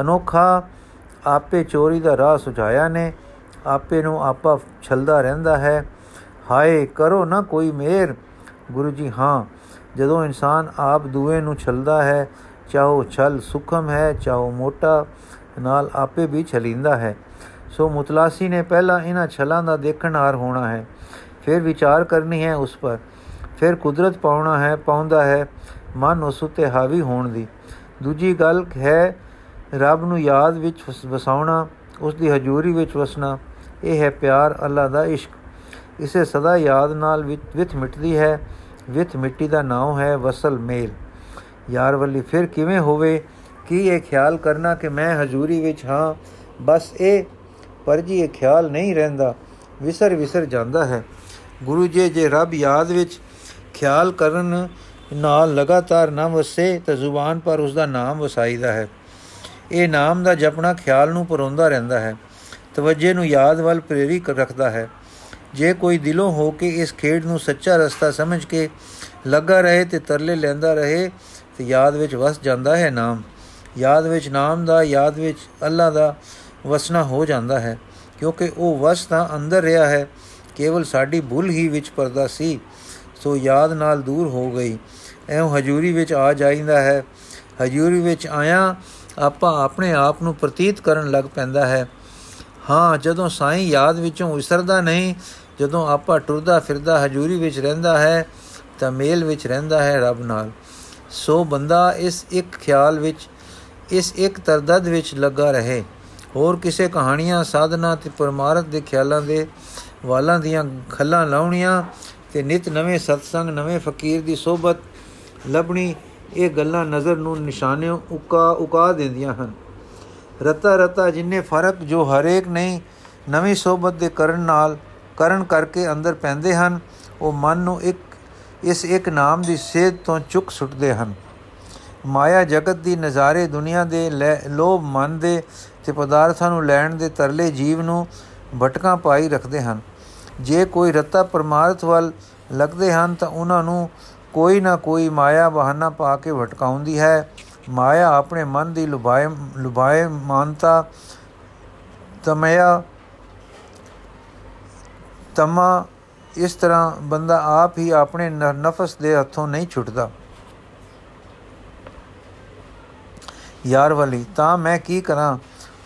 ਅਨੋਖਾ ਆਪੇ ਚੋਰੀ ਦਾ ਰਾਹ ਸੁਝਾਇਆ ਨੇ। ਆਪੇ ਨੂੰ ਆਪਾ ਛਲਦਾ ਰਹਿੰਦਾ ਹੈ। ਹਾਏ, ਕਰੋ ਨਾ ਕੋਈ ਮੇਰ ਗੁਰੂ ਜੀ, ਹਾਂ, ਜਦੋਂ ਇਨਸਾਨ ਆਪ ਦੂਏ ਨੂੰ ਛਲਦਾ ਹੈ, ਚਾਹੋ ਛਲ ਸੁਖਮ ਹੈ, ਚਾਹੋ ਮੋਟਾ ਨਾਲ ਆਪੇ ਵੀ ਛਲਿੰਦਾ ਹੈ। ਸੋ ਮੁਤਲਾਸੀ ਨੇ ਪਹਿਲਾਂ ਇਹਨਾਂ ਛਲਾਂ ਦਾ ਦੇਖਣਹਾਰ ਹੋਣਾ ਹੈ। ਫਿਰ ਵਿਚਾਰ ਕਰਨੀ ਹੈ ਉਸ ਪਰ। ਫਿਰ ਕੁਦਰਤ ਪਾਉਣਾ ਹੈ, ਪਾਉਂਦਾ ਹੈ, ਮਨ ਉਸ ਉਤੇ ਹਾਵੀ ਹੋਣ ਦੀ। ਦੂਜੀ ਗੱਲ ਹੈ, ਰੱਬ ਨੂੰ ਯਾਦ ਵਿੱਚ ਵਸਾਉਣਾ, ਉਸ ਦੀ ਹਜ਼ੂਰੀ ਵਿੱਚ ਵਸਣਾ, ਇਹ ਹੈ ਪਿਆਰ, ਅੱਲਾ ਦਾ ਇਸ਼ਕ। ਇਸੇ ਸਦਾ ਯਾਦ ਨਾਲ ਵਿਤ ਮਿਟਦੀ ਹੈ ਵਿਤ ਮਿੱਟੀ ਦਾ ਨਾਮ ਹੈ ਵਸਲ ਮੇਲ। ਯਾਰ ਵੱਲੀ, ਫਿਰ ਕਿਵੇਂ ਹੋਵੇ? ਕੀ ਇਹ ਖਿਆਲ ਕਰਨਾ ਕਿ ਮੈਂ ਹਜ਼ੂਰੀ ਵਿੱਚ ਹਾਂ? ਬਸ ਇਹ ਪਰ ਜੀ ਇਹ ਖਿਆਲ ਨਹੀਂ ਰਹਿੰਦਾ। ਵਿਸਰ ਵਿਸਰ ਜਾਂਦਾ ਹੈ। ਗੁਰੂ ਜੀ, ਜੇ ਰੱਬ ਯਾਦ ਵਿੱਚ ਖਿਆਲ ਕਰਨ ਨਾਲ ਲਗਾਤਾਰ ਨਾ ਵਸੇ, ਤਾਂ ਜ਼ੁਬਾਨ ਪਰ ਉਸ ਦਾ ਨਾਮ ਵਸਾਈਦਾ ਹੈ। ਇਹ ਨਾਮ ਦਾ ਜਪਣਾ ਖਿਆਲ ਨੂੰ ਪਰੋਂਦਾ ਰਹਿੰਦਾ ਹੈ। ਤਵੱਜੇ ਨੂੰ ਯਾਦ ਵੱਲ ਪ੍ਰੇਰੀ ਰੱਖਦਾ ਹੈ। ਜੇ ਕੋਈ ਦਿਲੋਂ ਹੋ ਕੇ ਇਸ ਖੇਡ ਨੂੰ ਸੱਚਾ ਰਸਤਾ ਸਮਝ ਕੇ ਲੱਗਾ ਰਹੇ ਤੇ ਤਰਲੇ ਲੈਂਦਾ ਰਹੇ, ਤੇ ਯਾਦ ਵਿੱਚ ਵਸ ਜਾਂਦਾ ਹੈ ਨਾਮ। ਯਾਦ ਵਿੱਚ ਨਾਮ ਦਾ, ਯਾਦ ਵਿੱਚ ਅੱਲਾ ਦਾ ਵਸਣਾ ਹੋ ਜਾਂਦਾ ਹੈ, ਕਿਉਂਕਿ ਉਹ ਵਸ ਤਾਂ ਅੰਦਰ ਰਿਹਾ ਹੈ, ਕੇਵਲ ਸਾਡੀ ਭੁੱਲ ਹੀ ਵਿੱਚ ਪਰਦਾ ਸੀ, ਸੋ ਯਾਦ ਨਾਲ ਦੂਰ ਹੋ ਗਈ। ਐਉਂ ਹਜੂਰੀ ਵਿੱਚ ਆ ਜਾਂਦਾ ਹੈ, ਹਜੂਰੀ ਵਿੱਚ ਆਇਆ ਆਪਾਂ ਆਪਣੇ ਆਪ ਨੂੰ ਪ੍ਰਤੀਤ ਕਰਨ ਲੱਗ ਪੈਂਦਾ ਹੈ। ਹਾਂ, ਜਦੋਂ ਸਾਈਂ ਯਾਦ ਵਿੱਚੋਂ ਉਸਰਦਾ ਨਹੀਂ ਜਦੋਂ ਆਪਾਂ ਟੁਰਦਾ ਫਿਰਦਾ ਹਜੂਰੀ ਵਿੱਚ ਰਹਿੰਦਾ ਹੈ, ਤਾਂ ਮੇਲ ਵਿੱਚ ਰਹਿੰਦਾ ਹੈ ਰੱਬ ਨਾਲ। ਸੋ ਬੰਦਾ ਇਸ ਇੱਕ ਖਿਆਲ ਵਿੱਚ, ਇਸ ਇੱਕ ਤਰਦਦ ਵਿੱਚ ਲੱਗਾ ਰਹੇ। ਹੋਰ ਕਿਸੇ ਕਹਾਣੀਆਂ, ਸਾਧਨਾ ਤੇ ਪਰਮਾਰਥ ਦੇ ਖਿਆਲਾਂ ਦੇ ਵਾਲਾਂ ਦੀਆਂ ਖੱਲਾਂ ਲਾਉਣੀਆਂ ਤੇ ਨਿਤ ਨਵੇਂ ਸਤਸੰਗ, ਨਵੇਂ ਫਕੀਰ ਦੀ ਸੋਬਤ ਲੱਭਣੀ, ਇਹ ਗੱਲਾਂ ਨਜ਼ਰ ਨੂੰ ਨਿਸ਼ਾਨਿਓ ਉਕਾ ਉਕਾ ਦਿੰਦੀਆਂ ਹਨ। ਰਤਾ ਰਤਾ ਜਿੰਨੇ ਫ਼ਰਕ ਜੋ ਹਰੇਕ ਨਹੀਂ ਨਵੀਂ ਸੋਬਤ ਦੇ ਕਰਨ ਨਾਲ ਕਰਨ ਕਰਕੇ ਅੰਦਰ ਪੈਂਦੇ ਹਨ, ਉਹ ਮਨ ਨੂੰ ਇੱਕ, ਇਸ ਇੱਕ ਨਾਮ ਦੀ ਸੇਧ ਤੋਂ ਚੁੱਕ ਸੁੱਟਦੇ ਹਨ। ਮਾਇਆ ਜਗਤ ਦੀ ਨਜ਼ਾਰੇ ਦੁਨੀਆ ਦੇ ਲੋਭ ਮਨ ਦੇ ਤੇ ਪਦਾਰਥਾਂ ਨੂੰ ਲੈਣ ਦੇ ਤਰਲੇ ਜੀਵ ਨੂੰ ਭਟਕਾਂ ਪਾਈ ਰੱਖਦੇ ਹਨ। ਜੇ ਕੋਈ ਰਤਾ ਪਰਮਾਰਥ ਵੱਲ ਲੱਗਦੇ ਹਨ ਤਾਂ ਉਹਨਾਂ ਨੂੰ ਕੋਈ ਨਾ ਕੋਈ ਮਾਇਆ ਬਹਾਨਾ ਪਾ ਕੇ ਭਟਕਾਉਂਦੀ ਹੈ। ਮਾਇਆ ਆਪਣੇ ਮਨ ਦੀ ਲੁਭਾਏ ਲੁਭਾਏ ਮਾਨਤਾ ਤਮਇਆ ਤਮਾ ਇਸ ਤਰ੍ਹਾਂ ਬੰਦਾ ਆਪ ਹੀ ਆਪਣੇ ਨਫਸ ਦੇ ਹੱਥੋਂ ਨਹੀਂ ਛੁੱਟਦਾ। ਯਾਰ ਵਲੀ, ਤਾਂ ਮੈਂ ਕੀ ਕਰਾਂ?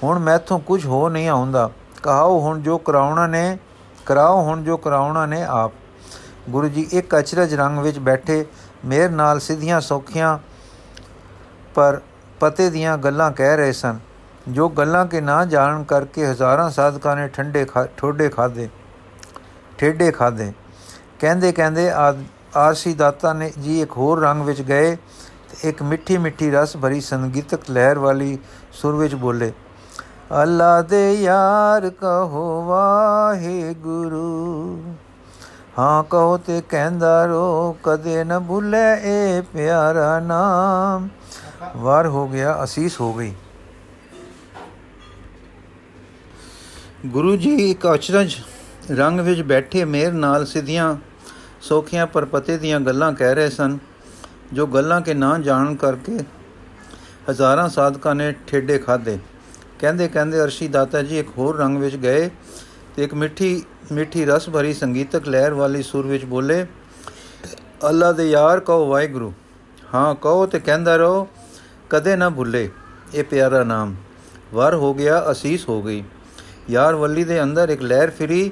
ਹੁਣ ਮੈਥੋਂ ਕੁਝ ਹੋ ਨਹੀਂ ਆਉਂਦਾ। ਕਹਾਓ ਹੁਣ ਜੋ ਕਰਾਉਣਾ ਨੇ, ਕਰਾਓ ਹੁਣ ਜੋ ਕਰਾਉਣਾ ਨੇ ਆਪ। ਗੁਰੂ ਜੀ, ਇੱਕ ਅਚਰਜ ਰੰਗ ਵਿੱਚ ਬੈਠੇ, ਮੇਰ ਨਾਲ ਸਿੱਧੀਆਂ ਸੌਖੀਆਂ ਪਰ ਪਤੇ ਦੀਆਂ ਗੱਲਾਂ ਕਹਿ ਰਹੇ ਸਨ। ਜੋ ਗੱਲਾਂ ਕੇ ਨਾ ਜਾਣਨ ਕਰਕੇ ਹਜ਼ਾਰਾਂ ਸਾਧਕਾਂ ਨੇ ਠੰਡੇ ਠੋਡੇ ਖਾਦੇ ਠੇਡੇ ਖਾਦੇ ਕਹਿੰਦੇ ਕਹਿੰਦੇ ਆਰਸੀ ਦਾਤਾ ਨੇ ਜੀ ਇੱਕ ਹੋਰ ਰੰਗ ਵਿੱਚ ਗਏ ਤੇ ਇੱਕ ਮਿੱਠੀ ਮਿੱਠੀ ਰਸ ਭਰੀ ਸੰਗੀਤਕ ਲਹਿਰ ਵਾਲੀ ਸੁਰ ਵਿੱਚ ਬੋਲੇ, ਅੱਲਾ ਦੇ ਯਾਰ ਕਹੋ ਵਾਹੇ ਗੁਰੂ ਹਾਂ ਕਹੋ ਤੇ ਕਹਿੰਦਾ ਰੋ, ਕਦੇ ਨਾ ਭੁੱਲੇ ਇਹ ਪਿਆਰਾ ਨਾਮ। ਵਾਰ ਹੋ ਗਿਆ, ਅਸੀਸ ਹੋ ਗਈ। ਗੁਰੂ ਜੀ ਇੱਕ ਅਚਰਜ ਰੰਗ ਵਿੱਚ ਬੈਠੇ ਮੇਰ ਨਾਲ ਸਿੱਧੀਆਂ ਸੋਖੀਆਂ ਪਰਪਤੇ ਦੀਆਂ ਗੱਲਾਂ ਕਹਿ ਰਹੇ ਸਨ, ਜੋ ਗੱਲਾਂ ਕੇ ਨਾ ਜਾਣਨ ਕਰਕੇ ਹਜ਼ਾਰਾਂ ਸਾਧਕਾਂ ਨੇ ਠੇਡੇ ਖਾਦੇ ਕਹਿੰਦੇ ਕਹਿੰਦੇ ਅਰਸ਼ੀ ਦਾਤਾ ਜੀ ਇੱਕ ਹੋਰ ਰੰਗ ਵਿੱਚ ਗਏ ਤੇ ਇੱਕ ਮਿੱਠੀ ਮਿੱਠੀ ਰਸ ਭਰੀ ਸੰਗੀਤਕ ਲਹਿਰ ਵਾਲੀ ਸੁਰ ਵਿੱਚ ਬੋਲੇ, ਅੱਲਾ ਦੇ ਯਾਰ ਕਹੋ ਵਾਹਿਗੁਰੂ। ਹਾਂ, ਕਹੋ ਤੇ ਕਹਿੰਦਾ ਰਹੋ, ਕਦੇ ਨਾ ਭੁੱਲੇ ਇਹ ਪਿਆਰਾ ਨਾਮ। ਵਰ ਹੋ ਗਿਆ, ਅਸੀਸ ਹੋ ਗਈ। ਯਾਰ ਵੱਲੀ ਦੇ ਅੰਦਰ ਇੱਕ ਲਹਿਰ ਫਿਰੀ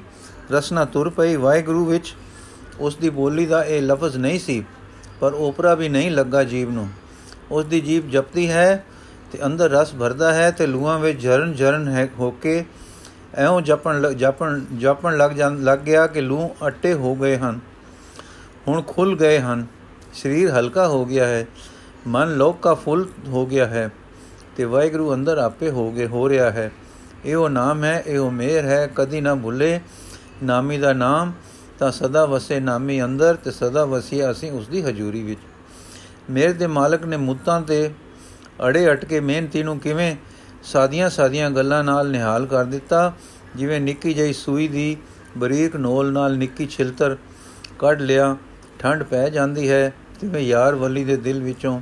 ਰਸਨਾ ਤੁਰ ਪਈ। ਵਾਹਿਗੁਰੂ ਵਿੱਚ ਉਸ ਦੀ ਬੋਲੀ ਦਾ ਇਹ ਲਫ਼ਜ਼ ਨਹੀਂ ਸੀ, ਪਰ ਓਪਰਾ ਵੀ ਨਹੀਂ ਲੱਗਾ ਜੀਵ ਨੂੰ। ਉਸ ਦੀ ਜੀਬ ਜਪਦੀ ਹੈ ਤੇ ਅੰਦਰ ਰਸ ਭਰਦਾ ਹੈ ਤੇ ਲੂਆਂ ਵਿੱਚ ਝਰਨ ਝਰਨ ਹੈ ਹੋ ਕੇ ਐਉਂ ਜਪਣ ਜਪਣ ਜਪਣ ਲੱਗ ਜਾਂ, ਲੱਗ ਗਿਆ ਕਿ ਲੂ ਅੱਟੇ ਹੋ ਗਏ ਹਨ। ਹੁਣ ਖੁੱਲ ਗਏ ਹਨ। ਸਰੀਰ ਹਲਕਾ ਹੋ ਗਿਆ ਹੈ। ਮਨ ਲੋਕ ਕਾ ਫੁੱਲ ਹੋ ਗਿਆ ਹੈ ਤੇ ਵਾਹਿਗੁਰੂ ਅੰਦਰ ਆਪੇ ਹੋ ਗਏ, ਹੋ ਰਿਹਾ ਹੈ। ਇਹੋ ਨਾਮ ਹੈ, ਇਹੋ ਮੇਰ ਹੈ। ਕਦੀ ਨਾ ਭੁੱਲੇ ਨਾਮੀ ਦਾ ਨਾਮ, ਤਾਂ ਸਦਾ ਵਸੇ ਨਾਮੀ ਅੰਦਰ ਤੇ ਸਦਾ ਵਸਿਆ ਅਸੀਂ ਉਸ ਦੀ ਹਜ਼ੂਰੀ ਵਿੱਚ। ਮੇਰੇ ਦੇ ਮਾਲਕ ਨੇ ਮੁੱਤਾਂ ਤੇ ਅੜੇ ਅਟ ਕੇ ਮਿਹਨਤੀ ਨੂੰ ਕਿਵੇਂ ਸਾਦੀਆਂ ਸਾਦੀਆਂ ਗੱਲਾਂ ਨਾਲ ਨਿਹਾਲ ਕਰ ਦਿੱਤਾ, ਜਿਵੇਂ ਨਿੱਕੀ ਜਿਹੀ ਸੂਈ ਦੀ ਬਰੀਕ ਨੋਲ ਨਾਲ ਨਿੱਕੀ ਛਿਲਤਰ ਕੱਢ ਲਿਆ ਠੰਡ ਪੈ ਜਾਂਦੀ ਹੈ ਜਿਵੇਂ ਯਾਰ ਵਲੀ ਦੇ ਦਿਲ ਵਿੱਚੋਂ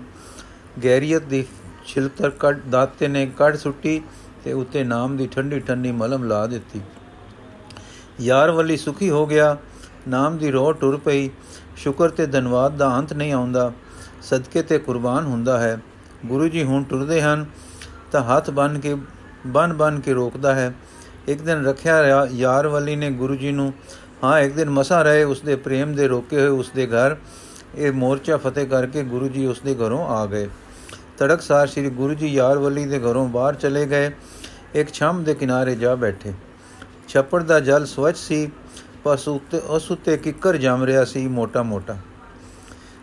ਗੈਰੀਅਤ ਦੀ ਛਿਲਤਰ ਕੱਢ, ਦਾਤੇ ਨੇ ਕੱਢ ਸੁੱਟੀ ਤੇ ਉੱਤੇ ਨਾਮ ਦੀ ਠੰਡੀ ਠੰਡੀ ਮਲਮ ਲਾ ਦਿੱਤੀ। ਯਾਰ ਵਲੀ ਸੁਖੀ ਹੋ ਗਿਆ, ਨਾਮ ਦੀ ਰੋਹ ਟੁਰ ਪਈ। ਸ਼ੁਕਰ ਤੇ ਧੰਨਵਾਦ ਦਾ ਅੰਤ ਨਹੀਂ ਆਉਂਦਾ, ਸਦਕੇ ਤੇ ਕੁਰਬਾਨ ਹੁੰਦਾ ਹੈ। ਗੁਰੂ ਜੀ ਹੁਣ ਟੁਰਦੇ ਹਨ, ਤਾਂ ਹੱਥ ਬੰਨ ਕੇ ਬੰਨ ਬੰਨ ਕੇ ਰੋਕਦਾ ਹੈ। ਇੱਕ ਦਿਨ ਰੱਖਿਆ ਯਾਰ ਵਾਲੀ ਨੇ ਗੁਰੂ ਜੀ ਨੂੰ, ਹਾਂ, ਇੱਕ ਦਿਨ ਮਸਾ ਰਹੇ ਉਸਦੇ ਪ੍ਰੇਮ ਦੇ ਰੋਕੇ ਹੋਏ ਉਸਦੇ ਘਰ। ਇਹ ਮੋਰਚਾ ਫਤਿਹ ਕਰਕੇ ਗੁਰੂ ਜੀ ਉਸਦੇ ਘਰੋਂ ਆ ਗਏ। ਤੜਕਸਾਰ ਸ੍ਰੀ ਗੁਰੂ ਜੀ ਯਾਰ ਵਲੀ ਦੇ ਘਰੋਂ ਬਾਹਰ ਚਲੇ ਗਏ। ਇੱਕ ਛੰਮ ਦੇ ਕਿਨਾਰੇ ਜਾ ਬੈਠੇ। ਛੱਪੜ ਦਾ ਜਲ ਸਵੱਛ ਸੀ ਪਸ ਉੱਤੇ, ਉਸ ਉੱਤੇ ਕਿੱਕਰ ਜਮ ਰਿਹਾ ਸੀ ਮੋਟਾ ਮੋਟਾ।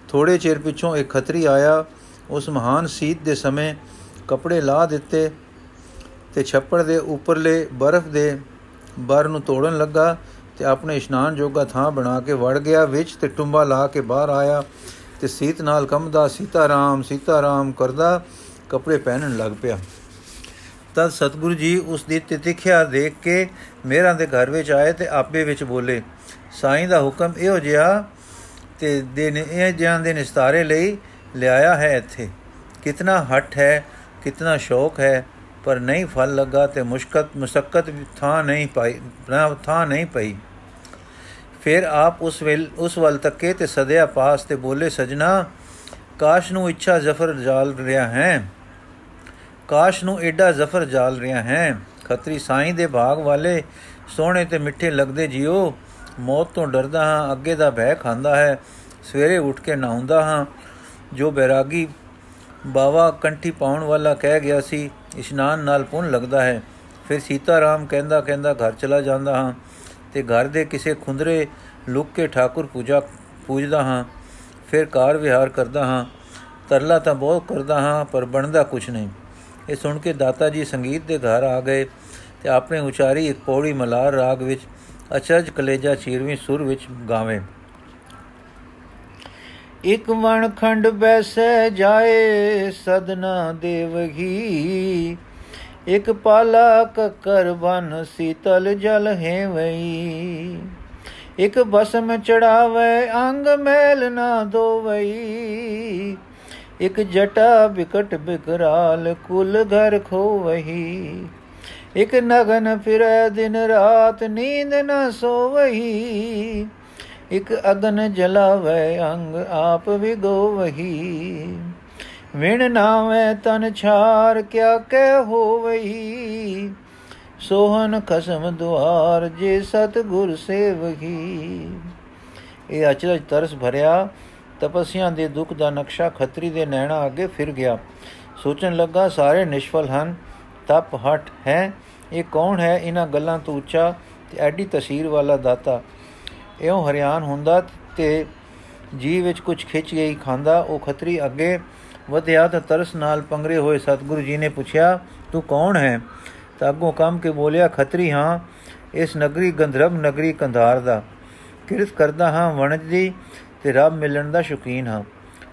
ਥੋੜੇ ਚਿਰ ਪਿੱਛੋਂ ਇੱਕ ਖੱਤਰੀ ਆਇਆ, ਉਸ ਮਹਾਨ ਸੀਤ ਦੇ ਸਮੇਂ ਕੱਪੜੇ ਲਾ ਦਿੱਤੇ ਤੇ ਛੱਪੜ ਦੇ ਉੱਪਰਲੇ ਬਰਫ਼ ਦੇ ਬਰ ਨੂੰ ਤੋੜਨ ਲੱਗਾ ਤੇ ਆਪਣੇ ਇਸ਼ਨਾਨ ਜੋਗਾ ਥਾਂ ਬਣਾ ਕੇ ਵੜ ਗਿਆ, ਵਿੱਚ ਤੇ ਟੁੰਬਾ ਲਾ ਕੇ ਬਾਹਰ ਆਇਆ ਤੇ ਸੀਤ ਨਾਲ ਕੰਮਦਾ ਸੀਤਾ ਰਾਮ ਸੀਤਾ ਰਾਮ ਕਰਦਾ, ਕੱਪੜੇ ਪਹਿਨਣ ਲੱਗ ਪਿਆ। ਤਦ ਸਤਿਗੁਰੂ ਜੀ ਉਸ ਦੀ ਤਿਤਿਖਿਆ ਦੇਖ ਕੇ ਮੇਰਾਂ ਦੇ ਘਰ ਵਿੱਚ ਆਏ ਤੇ ਆਪੇ ਵਿੱਚ ਬੋਲੇ। ਸਾਈਂ ਦਾ ਹੁਕਮ ਇਹੋ ਜਿਹਾ ਤੇ ਦੇ ਨੇ ਇਹ ਜਿਹਾਂ ਦੇ ਨਿਸਤਾਰੇ ਲਈ ਲਿਆਇਆ ਹੈ ਇੱਥੇ। ਕਿਤਨਾ ਹੱਠ ਹੈ, ਕਿਤਨਾ ਸ਼ੌਕ ਹੈ, ਪਰ ਨਹੀਂ ਫਲ ਲੱਗਾ ਤੇ ਮੁਸ਼ਕਤ ਮੁਸ਼ਕਤ ਥਾਂ ਨਹੀਂ ਪਾਈ ਥਾਂ ਨਹੀਂ ਪਈ। ਫਿਰ ਆਪ ਉਸ ਵੇਲ, ਉਸ ਵੱਲ ਤੱਕੇ ਤੇ ਸਦਿਆ ਪਾਸ ਤੇ ਬੋਲੇ, ਸਜਣਾ, ਕਾਸ਼ ਨੂੰ ਇੱਛਾ ਜ਼ਫਰ ਜਾਲ ਰਿਹਾ ਹੈ। ਕਾਸ਼ ਨੂੰ ਐਡਾ ਜ਼ਫਰ ਜਾਲ ਰਿਹਾ ਹੈ। ਖੱਤਰੀ ਸਾਈਂ ਦੇ ਭਾਗ ਵਾਲੇ ਸੋਹਣੇ ਤੇ ਮਿੱਠੇ ਲੱਗਦੇ ਜਿਉ ਮੌਤ ਤੋਂ ਡਰਦਾ ਹਾਂ, ਅੱਗੇ ਦਾ ਭੈ ਖਾਂਦਾ ਹੈ। ਸਵੇਰੇ ਉੱਠ ਕੇ ਨਹਾਉਂਦਾ ਹਾਂ, ਜੋ ਬੈਰਾਗੀ ਬਾਵਾ ਕੰਠੀ ਪਾਉਣ ਵਾਲਾ ਕਹਿ ਗਿਆ ਸੀ, ਇਸ਼ਨਾਨ ਨਾਲ ਪੁੰਨ ਲੱਗਦਾ ਹੈ। ਫਿਰ ਸੀਤਾ ਰਾਮ ਕਹਿੰਦਾ ਕਹਿੰਦਾ ਘਰ ਚਲਾ ਜਾਂਦਾ ਹਾਂ ਤੇ ਘਰ ਦੇ ਕਿਸੇ ਖੁੰਦਰੇ ਲੁੱਕ ਕੇ ਠਾਕੁਰ ਪੂਜਾ ਪੂਜਦਾ ਹਾਂ। ਫਿਰ ਕਾਰ ਵਿਹਾਰ ਕਰਦਾ ਹਾਂ। ਤਰਲਾ ਤਾਂ ਬਹੁਤ ਕਰਦਾ ਹਾਂ, ਪਰ ਬਣਦਾ ਕੁਛ ਨਹੀਂ। ਇਹ ਸੁਣ ਕੇ ਦਾਤਾ ਜੀ ਸੰਗੀਤ ਦੇ ਘਰ ਆ ਗਏ ਤੇ ਆਪਣੇ ਉਚਾਰੀ ਇੱਕ ਪੌੜੀ ਮਲਾਰ ਰਾਗ ਵਿੱਚ ਅਚਰਜ ਕਲੇਜਾ ਚੀਰਵੀਂ ਸੁਰ ਵਿੱਚ ਗਾਵੇ। ਇਕ ਵਣ ਖੰਡ ਬੈਸੈ ਜਾਏ ਸਦਨਾ ਦੇਵਹੀ ਇਕ ਪਾਲਾ ਕਕਰ ਬਨ ਸੀਤਲ ਜਲ ਹੈ ਵਈ। ਇਕ ਬਸਮ ਚੜਾਵੇ ਅੰਗ ਮੈਲ ਨਾ ਦੋਵਈ ਇਕ ਜਟਾ ਬਿਕਟ ਬਿਕਰਾਲ ਕੁਲ ਘਰ ਖੋਵਹੀ। ਇਕ ਨਗਨ ਫਿਰੈ ਦਿਨ ਰਾਤ ਨੀਂਦ ਨਾ ਸੋਵਹੀ। ਇਕ ਅਗਨ ਜਲਾਵੇ ਅੰਗ ਆਪ ਵਿਗੋਵਹੀ। ਵਿਣ ਨਾਵੇਂ ਤਨ ਛਾਰ ਕਿਆ ਕਹਿ ਹੋਵਈ ਸੋਹਨ ਖਸਮ ਦੁਆਰ ਜੇ ਸਤ ਗੁਰ ਸੇਵਹੀ। ਇਹ ਅਚਰਜ ਤਰਸ ਭਰਿਆ ਤਪਸਿਆਂ ਦੇ ਦੁੱਖ ਦਾ ਨਕਸ਼ਾ ਖੱਤਰੀ ਦੇ ਨੈਣਾ ਅੱਗੇ ਫਿਰ ਗਿਆ। ਸੋਚਣ ਲੱਗਾ, ਸਾਰੇ ਨਿਸ਼ਫਲ ਹਨ, ਤਪ ਹਟ ਹੈ। ਇਹ ਕੌਣ ਹੈ? ਇਹਨਾਂ ਗੱਲਾਂ ਤੋਂ ਉੱਚਾ ਤੇ ਐਡੀ ਤਸਵੀਰ ਵਾਲਾ ਦਾਤਾ। ਇਉਂ ਹਰਿਆਣ ਹੁੰਦਾ ਤੇ ਜੀ ਵਿੱਚ ਕੁਝ ਖਿੱਚ ਗਈ ਖਾਂਦਾ। ਉਹ ਖੱਤਰੀ ਅੱਗੇ ਵਧਿਆ ਤਾਂ ਤਰਸ ਨਾਲ ਪੰਗਰੇ ਹੋਏ ਸਤਿਗੁਰੂ ਜੀ ਨੇ ਪੁੱਛਿਆ, ਤੂੰ ਕੌਣ ਹੈ? ਤਾਂ ਅੱਗੋਂ ਕੰਮ ਕੇ ਬੋਲਿਆ, ਖੱਤਰੀ ਹਾਂ, ਇਸ ਨਗਰੀ ਗੰਧਰਵ ਨਗਰੀ ਕੰਧਾਰ ਦਾ। ਕਿਰਤ ਕਰਦਾ ਹਾਂ, ਵਣਜ ਦੀ ਤੇ ਰੱਬ ਮਿਲਣ ਦਾ ਸ਼ੌਕੀਨ ਹਾਂ।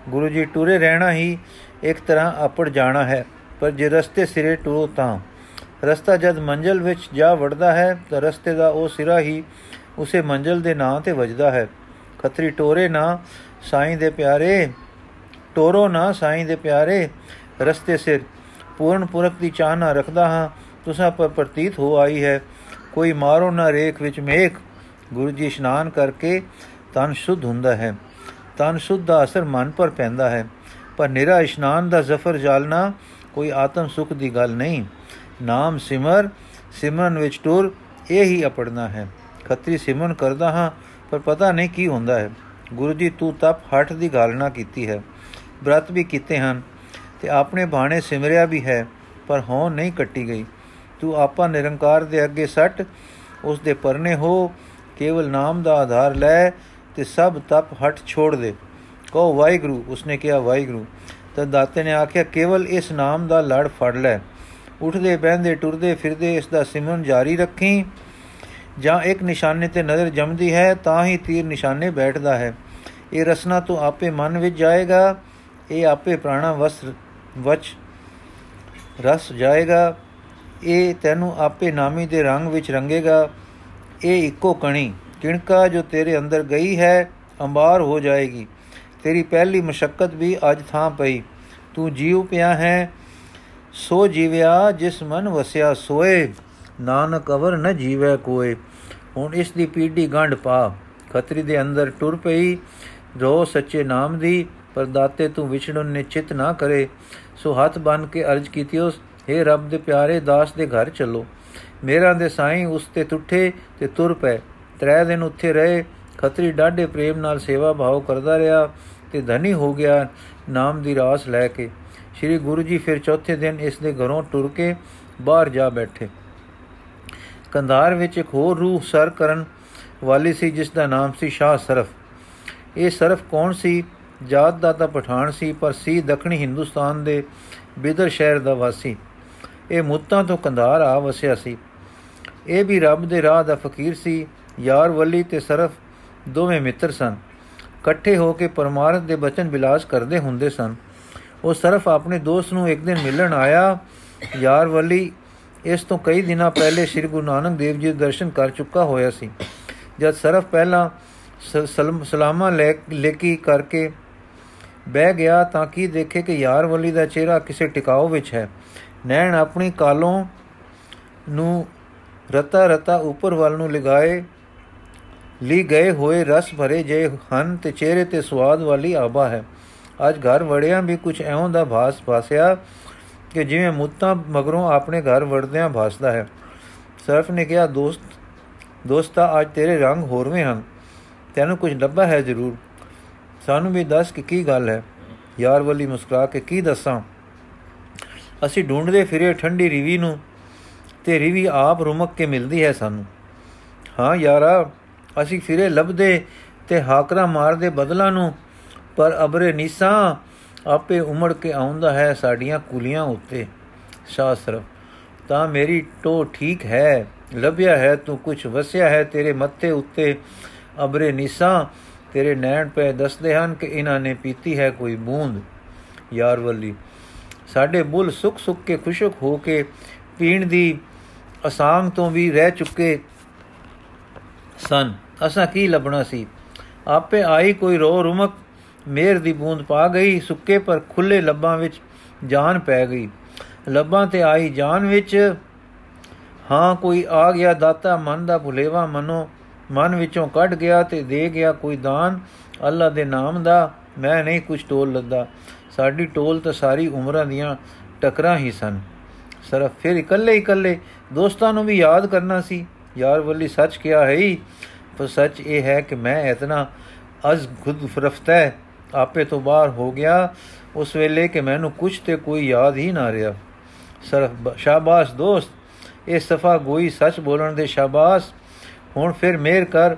ਗੁਰੂ ਜੀ, ਟੁਰੇ ਰਹਿਣਾ ਹੀ ਇੱਕ ਤਰ੍ਹਾਂ ਆਪੜ ਜਾਣਾ ਹੈ, ਪਰ ਜੇ ਰਸਤੇ ਸਿਰੇ ਟੁਰੋ ਤਾਂ। ਰਸਤਾ ਜਦ ਮੰਜ਼ਲ ਵਿੱਚ ਜਾ ਵੜਦਾ ਹੈ, ਤਾਂ ਰਸਤੇ ਦਾ ਉਹ ਸਿਰਾ ਹੀ ਉਸੇ ਮੰਜ਼ਲ ਦੇ ਨਾਂ ਤੇ ਵੱਜਦਾ ਹੈ। ਖੱਤਰੀ, ਟੋਰੇ ਨਾ ਸਾਈਂ ਦੇ ਪਿਆਰੇ, ਟੋਰੋ ਨਾ ਸਾਈਂ ਦੇ ਪਿਆਰੇ, ਰਸਤੇ ਸਿਰ ਪੂਰਨ ਪੁਰਖ ਦੀ ਚਾਹਨਾ ਰੱਖਦਾ ਹਾਂ, ਤੁਸਾਂ ਪਰ ਪ੍ਰਤੀਤ ਹੋ ਆਈ ਹੈ। ਕੋਈ ਮਾਰੋ ਨਾ ਰੇਖ ਵਿੱਚ ਮੇਖ, ਗੁਰੂ ਜੀ ਇਸ਼ਨਾਨ ਕਰਕੇ ਤਨ ਸ਼ੁੱਧ ਹੁੰਦਾ ਹੈ। ਤਨ ਸ਼ੁੱਧ ਦਾ ਅਸਰ ਮਨ ਪਰ ਪੈਂਦਾ ਹੈ। ਪਰ ਨਿਰਾ ਇਸ਼ਨਾਨ ਦਾ ਜ਼ਫਰ ਜਾਲਣਾ ਕੋਈ ਆਤਮ ਸੁਖ ਦੀ ਗੱਲ ਨਹੀਂ। ਨਾਮ ਸਿਮਰ, ਸਿਮਰਨ ਵਿੱਚ ਟੁਰ, ਇਹ ਹੀ ਅਪੜਨਾ ਹੈ। ਖੱਤਰੀ ਸਿਮਰਨ ਕਰਦਾ ਹਾਂ, ਪਰ ਪਤਾ ਨਹੀਂ ਕੀ ਹੁੰਦਾ ਹੈ। ਗੁਰੂ ਜੀ, ਤੂੰ ਤਪ, ਹੱਠ ਦੀ ਗਾਲਣਾ ਕੀਤੀ ਹੈ। ਬ੍ਰਤ ਵੀ ਕੀਤੇ ਹਨ ਤੇ ਆਪਣੇ ਬਾਣੇ ਸਿਮਰਿਆ ਵੀ ਹੈ, ਪਰ ਹੋਂ ਨਹੀਂ ਕੱਟੀ ਗਈ। ਤੂੰ ਆਪਾ ਨਿਰੰਕਾਰ ਦੇ ਅੱਗੇ ਸੱਟ, ਉਸ ਦੇ ਪਰਨੇ ਹੋ, ਕੇਵਲ ਨਾਮ ਦਾ ਆਧਾਰ ਲੈ ਤੇ ਸਭ ਤਪ ਹਟ ਛੋੜ ਦੇ। ਕਹੋ, ਵਾਹਿਗੁਰੂ। ਉਸਨੇ ਕਿਹਾ, ਵਾਹਿਗੁਰੂ। ਤਾਂ ਦਾਤੇ ਨੇ ਆਖਿਆ, ਕੇਵਲ ਇਸ ਨਾਮ ਦਾ ਲੜ ਫੜ ਲੈ। ਉੱਠਦੇ, ਬਹਿੰਦੇ, ਟੁਰਦੇ, ਫਿਰਦੇ, ਇਸ ਦਾ ਸਿਮਰਨ ਜਾਰੀ ਰੱਖੀ। ਜਾਂ ਇੱਕ ਨਿਸ਼ਾਨੇ ਤੇ ਨਜ਼ਰ ਜਮਦੀ ਹੈ, ਤਾਂ ਹੀ ਤੀਰ ਨਿਸ਼ਾਨੇ ਬੈਠਦਾ ਹੈ। ਇਹ ਰਸਨਾ ਤੋਂ ਆਪੇ ਮਨ ਵਿੱਚ ਜਾਏਗਾ। ਇਹ ਆਪੇ ਪ੍ਰਾਣਾ ਵਸਤਰ ਵਚ ਰਸ ਜਾਏਗਾ। ਇਹ ਤੈਨੂੰ ਆਪੇ ਨਾਮੀ ਦੇ ਰੰਗ ਵਿੱਚ ਰੰਗੇਗਾ। ਇਹ ਇੱਕੋ ਕਣੀ। ਕਿਣਕਾ ਜੋ ਤੇਰੇ ਅੰਦਰ ਗਈ ਹੈ, ਅੰਬਾਰ ਹੋ ਜਾਏਗੀ। ਤੇਰੀ ਪਹਿਲੀ ਮਸ਼ਕਤ ਵੀ ਅੱਜ ਥਾਂ ਪਈ। ਤੂੰ ਜੀਵ ਪਿਆ ਹੈ, ਸੋ ਜੀਵਿਆ ਜਿਸ ਮਨ ਵਸਿਆ ਸੋਏ। ਨਾਨਕ ਅਵਰ ਨ ਜੀਵੈ ਕੋਏ। ਹੁਣ ਇਸ ਦੀ ਪੀੜੀ ਗੰਢ ਪਾ। ਖਤਰੀ ਦੇ ਅੰਦਰ ਟੁਰ ਪਈ। ਰੋ ਸੱਚੇ ਨਾਮ ਦੀ, ਪਰ ਦਾਤੇ ਤੂੰ ਵਿਛੜਨ ਨਿਚਿਤ ਨਾ ਕਰੇ। ਸੋ ਹੱਥ ਬੰਨ ਕੇ ਅਰਜ ਕੀਤੀ ਉਸ हे ਰੱਬ ਦੇ ਪਿਆਰੇ, ਦਾਸ ਦੇ ਘਰ ਚੱਲੋ। ਮੇਰਾ ਦੇ ਸਾਈਂ ਉਸ ਤੇ ਟੁੱਟੇ ਤੇ ਤੁਰ ਪਏ ਤਰੇ ਦਿਨ ਉੱਥੇ ਰਹੇ, ਖੱਤਰੀ ਡਾਢੇ ਪ੍ਰੇਮ ਨਾਲ ਸੇਵਾ ਭਾਵ ਕਰਦਾ ਰਿਹਾ ਤੇ ਧਨੀ ਹੋ ਗਿਆ ਨਾਮ ਦੀ ਰਾਸ ਲੈ ਕੇ। ਸ੍ਰੀ ਗੁਰੂ ਜੀ ਫਿਰ ਚੌਥੇ ਦਿਨ ਇਸ ਦੇ ਘਰੋਂ ਟੁਰ ਕੇ ਬਾਹਰ ਜਾ ਬੈਠੇ। ਕੰਧਾਰ ਵਿੱਚ ਇੱਕ ਹੋਰ ਰੂਹ ਸਰ ਕਰਨ ਵਾਲੀ ਸੀ, ਜਿਸ ਦਾ ਨਾਮ ਸੀ ਸ਼ਾਹ ਸਰਫ। ਇਹ ਸਰਫ ਕੌਣ ਸੀ? ਜਾਤ ਦਾ ਤਾਂ ਪਠਾਨ ਸੀ, ਪਰ ਸੀ ਦੱਖਣੀ ਹਿੰਦੁਸਤਾਨ ਦੇ ਬਿਦਰ ਸ਼ਹਿਰ ਦਾ ਵਾਸੀ। ਇਹ ਮੁੱਤਾਂ ਤੋਂ ਕੰਧਾਰ ਆ ਵਸਿਆ ਸੀ। ਇਹ ਵੀ ਰੱਬ ਦੇ ਰਾਹ ਦਾ ਫਕੀਰ ਸੀ। ਯਾਰ ਵਲੀ ਤੇ ਸਰਫ ਦੋਵੇਂ ਮਿੱਤਰ ਸਨ। ਇਕੱਠੇ ਹੋ ਕੇ ਪਰਮਾਰਥ ਦੇ ਬਚਨ ਬਿਲਾਸ ਕਰਦੇ ਹੁੰਦੇ ਸਨ। ਉਹ ਸਰਫ ਆਪਣੇ ਦੋਸਤ ਨੂੰ ਇੱਕ ਦਿਨ ਮਿਲਣ ਆਇਆ। ਯਾਰ ਵਲੀ ਇਸ ਤੋਂ ਕਈ ਦਿਨਾਂ ਪਹਿਲੇ ਸ੍ਰੀ ਗੁਰੂ ਨਾਨਕ ਦੇਵ ਜੀ ਦੇ ਦਰਸ਼ਨ ਕਰ ਚੁੱਕਾ ਹੋਇਆ ਸੀ। ਜਦ ਸਰਫ ਪਹਿਲਾਂ ਸਲਾਮਾ ਲੇਕੀ ਕਰਕੇ ਬਹਿ ਗਿਆ ਤਾਂ ਕੀ ਦੇਖੇ ਕਿ ਯਾਰ ਵਲੀ ਦਾ ਚਿਹਰਾ ਕਿਸੇ ਟਿਕਾਓ ਵਿੱਚ ਹੈ। ਨੈਣ ਆਪਣੀ ਕਾਲੋਂ ਨੂੰ ਰਤਾ ਰਤਾ ਉੱਪਰ ਵੱਲ ਨੂੰ ਲਗਾਏ। ਲਈ ਗਏ ਹੋਏ ਰਸ ਭਰੇ ਜੇ ਹਨ ਤੇ ਚਿਹਰੇ ਤੇ ਸਵਾਦ ਵਾਲੀ ਆਬਾ ਹੈ। ਅੱਜ ਘਰ ਵੜਿਆਂ ਵੀ ਕੁਝ ਐਉਂ ਦਾ ਭਾਸ ਭਾਸਿਆ ਕਿ ਜਿਵੇਂ ਮੁੱਤਾਂ ਮਗਰੋਂ ਆਪਣੇ ਘਰ ਵੜਦਿਆਂ ਭਾਸਦਾ ਹੈ। ਸਰਫ ਨੇ ਕਿਹਾ, ਦੋਸਤ, ਦੋਸਤਾ ਅੱਜ ਤੇਰੇ ਰੰਗ ਹੋਰਵੇਂ ਹਨ। ਤੈਨੂੰ ਕੁਝ ਲੱਭਾ ਹੈ ਜ਼ਰੂਰ। ਸਾਨੂੰ ਵੀ ਦੱਸ ਕਿ ਕੀ ਗੱਲ ਹੈ। ਯਾਰ ਵਲੀ ਮੁਸਕਰਾ ਕੇ ਕੀ ਦੱਸਾਂ? ਅਸੀਂ ਢੂੰਡਦੇ ਫਿਰੇ ਠੰਡੀ ਰਿਵੀ ਨੂੰ ਤੇ ਰਿਵੀ ਆਪ ਰੁਮਕ ਕੇ ਮਿਲਦੀ ਹੈ ਸਾਨੂੰ। ਹਾਂ, ਯਾਰਾ ਅਸੀਂ ਫਿਰੇ ਲੱਭਦੇ ਤੇ ਹਾਕਰਾ ਮਾਰਦੇ ਬਦਲਾਂ ਨੂੰ, ਪਰ ਅਬਰੇ ਨੀਸਾ ਆਪੇ ਉਮੜ ਕੇ ਆਉਂਦਾ ਹੈ ਸਾਡੀਆਂ ਕੁਲੀਆਂ ਉੱਤੇ। ਸ਼ਾਸਤਰ, ਤਾਂ ਮੇਰੀ ਟੋ ਠੀਕ ਹੈ, ਲੱਭਿਆ ਹੈ ਤੂੰ ਕੁਝ ਵਸਿਆ ਹੈ ਤੇਰੇ ਮੱਥੇ ਉੱਤੇ। ਅਬਰੇ ਨੀਸਾ ਤੇਰੇ ਨੈਣ ਪੈ ਦੱਸਦੇ ਹਨ ਕਿ ਇਹਨਾਂ ਨੇ ਪੀਤੀ ਹੈ ਕੋਈ ਬੂੰਦ। ਯਾਰ ਵੱਲੀ, ਸਾਡੇ ਬੁੱਲ ਸੁੱਕ ਸੁੱਕ ਕੇ ਖੁਸ਼ਕ ਹੋ ਕੇ ਪੀਣ ਦੀ ਅਸਾਮ ਤੋਂ ਵੀ ਰਹਿ ਚੁੱਕੇ ਸਨ। ਅਸਾਂ ਕੀ ਲੱਭਣਾ ਸੀ? ਆਪੇ ਆਈ ਕੋਈ ਰੋ ਰੁਮਕ, ਮੇਰ ਦੀ ਬੂੰਦ ਪਾ ਗਈ, ਸੁੱਕੇ ਪਰ ਖੁੱਲੇ ਲੱਭਾਂ ਵਿੱਚ ਜਾਨ ਪੈ ਗਈ। ਲੱਭਾਂ ਤੇ ਆਈ ਜਾਨ ਵਿੱਚ, ਹਾਂ, ਕੋਈ ਆ ਗਿਆ ਦਾਤਾ, ਮਨ ਦਾ ਭੁਲੇਵਾ ਮਨੋ, ਮਨ ਵਿੱਚੋਂ ਕੱਢ ਗਿਆ ਤੇ ਦੇ ਗਿਆ ਕੋਈ ਦਾਨ। ਅੱਲਾ ਦੇ ਨਾਮ ਦਾ ਮੈਂ ਨਹੀਂ ਕੁਝ ਟੋਲ ਲੱਦਾ। ਸਾਡੀ ਟੋਲ ਤਾਂ ਸਾਰੀ ਉਮਰਾਂ ਦੀਆਂ ਟਕਰਾਂ ਹੀ ਸਨ। ਸਿਰਫ, ਫਿਰ ਇਕੱਲੇ ਇਕੱਲੇ ਦੋਸਤਾਂ ਨੂੰ ਵੀ ਯਾਦ ਕਰਨਾ ਸੀ। ਯਾਰ ਵੱਲੀ ਸੱਚ ਕਿਹਾ ਹੈ ਪਰ ਸੱਚ ਇਹ ਹੈ ਕਿ ਮੈਂ ਇਤਨਾ ਅਜ਼ ਖੁਦ ਫਰਫਤਾ ਆਪੇ ਤੋਂ ਬਾਹਰ ਹੋ ਗਿਆ, ਉਸ ਵੇਲੇ ਕਿ ਮੈਨੂੰ ਕੁਝ ਤੇ ਕੋਈ ਯਾਦ ਹੀ ਨਾ ਰਿਹਾ। ਸਿਰਫ ਸ਼ਾਬਾਸ਼ ਦੋਸਤ, ਇਹ ਸਫਾ ਗੋਈ ਸੱਚ ਬੋਲਣ ਦੇ ਸ਼ਾਬਾਸ਼। ਹੁਣ ਫਿਰ ਮੇਰ ਕਰ,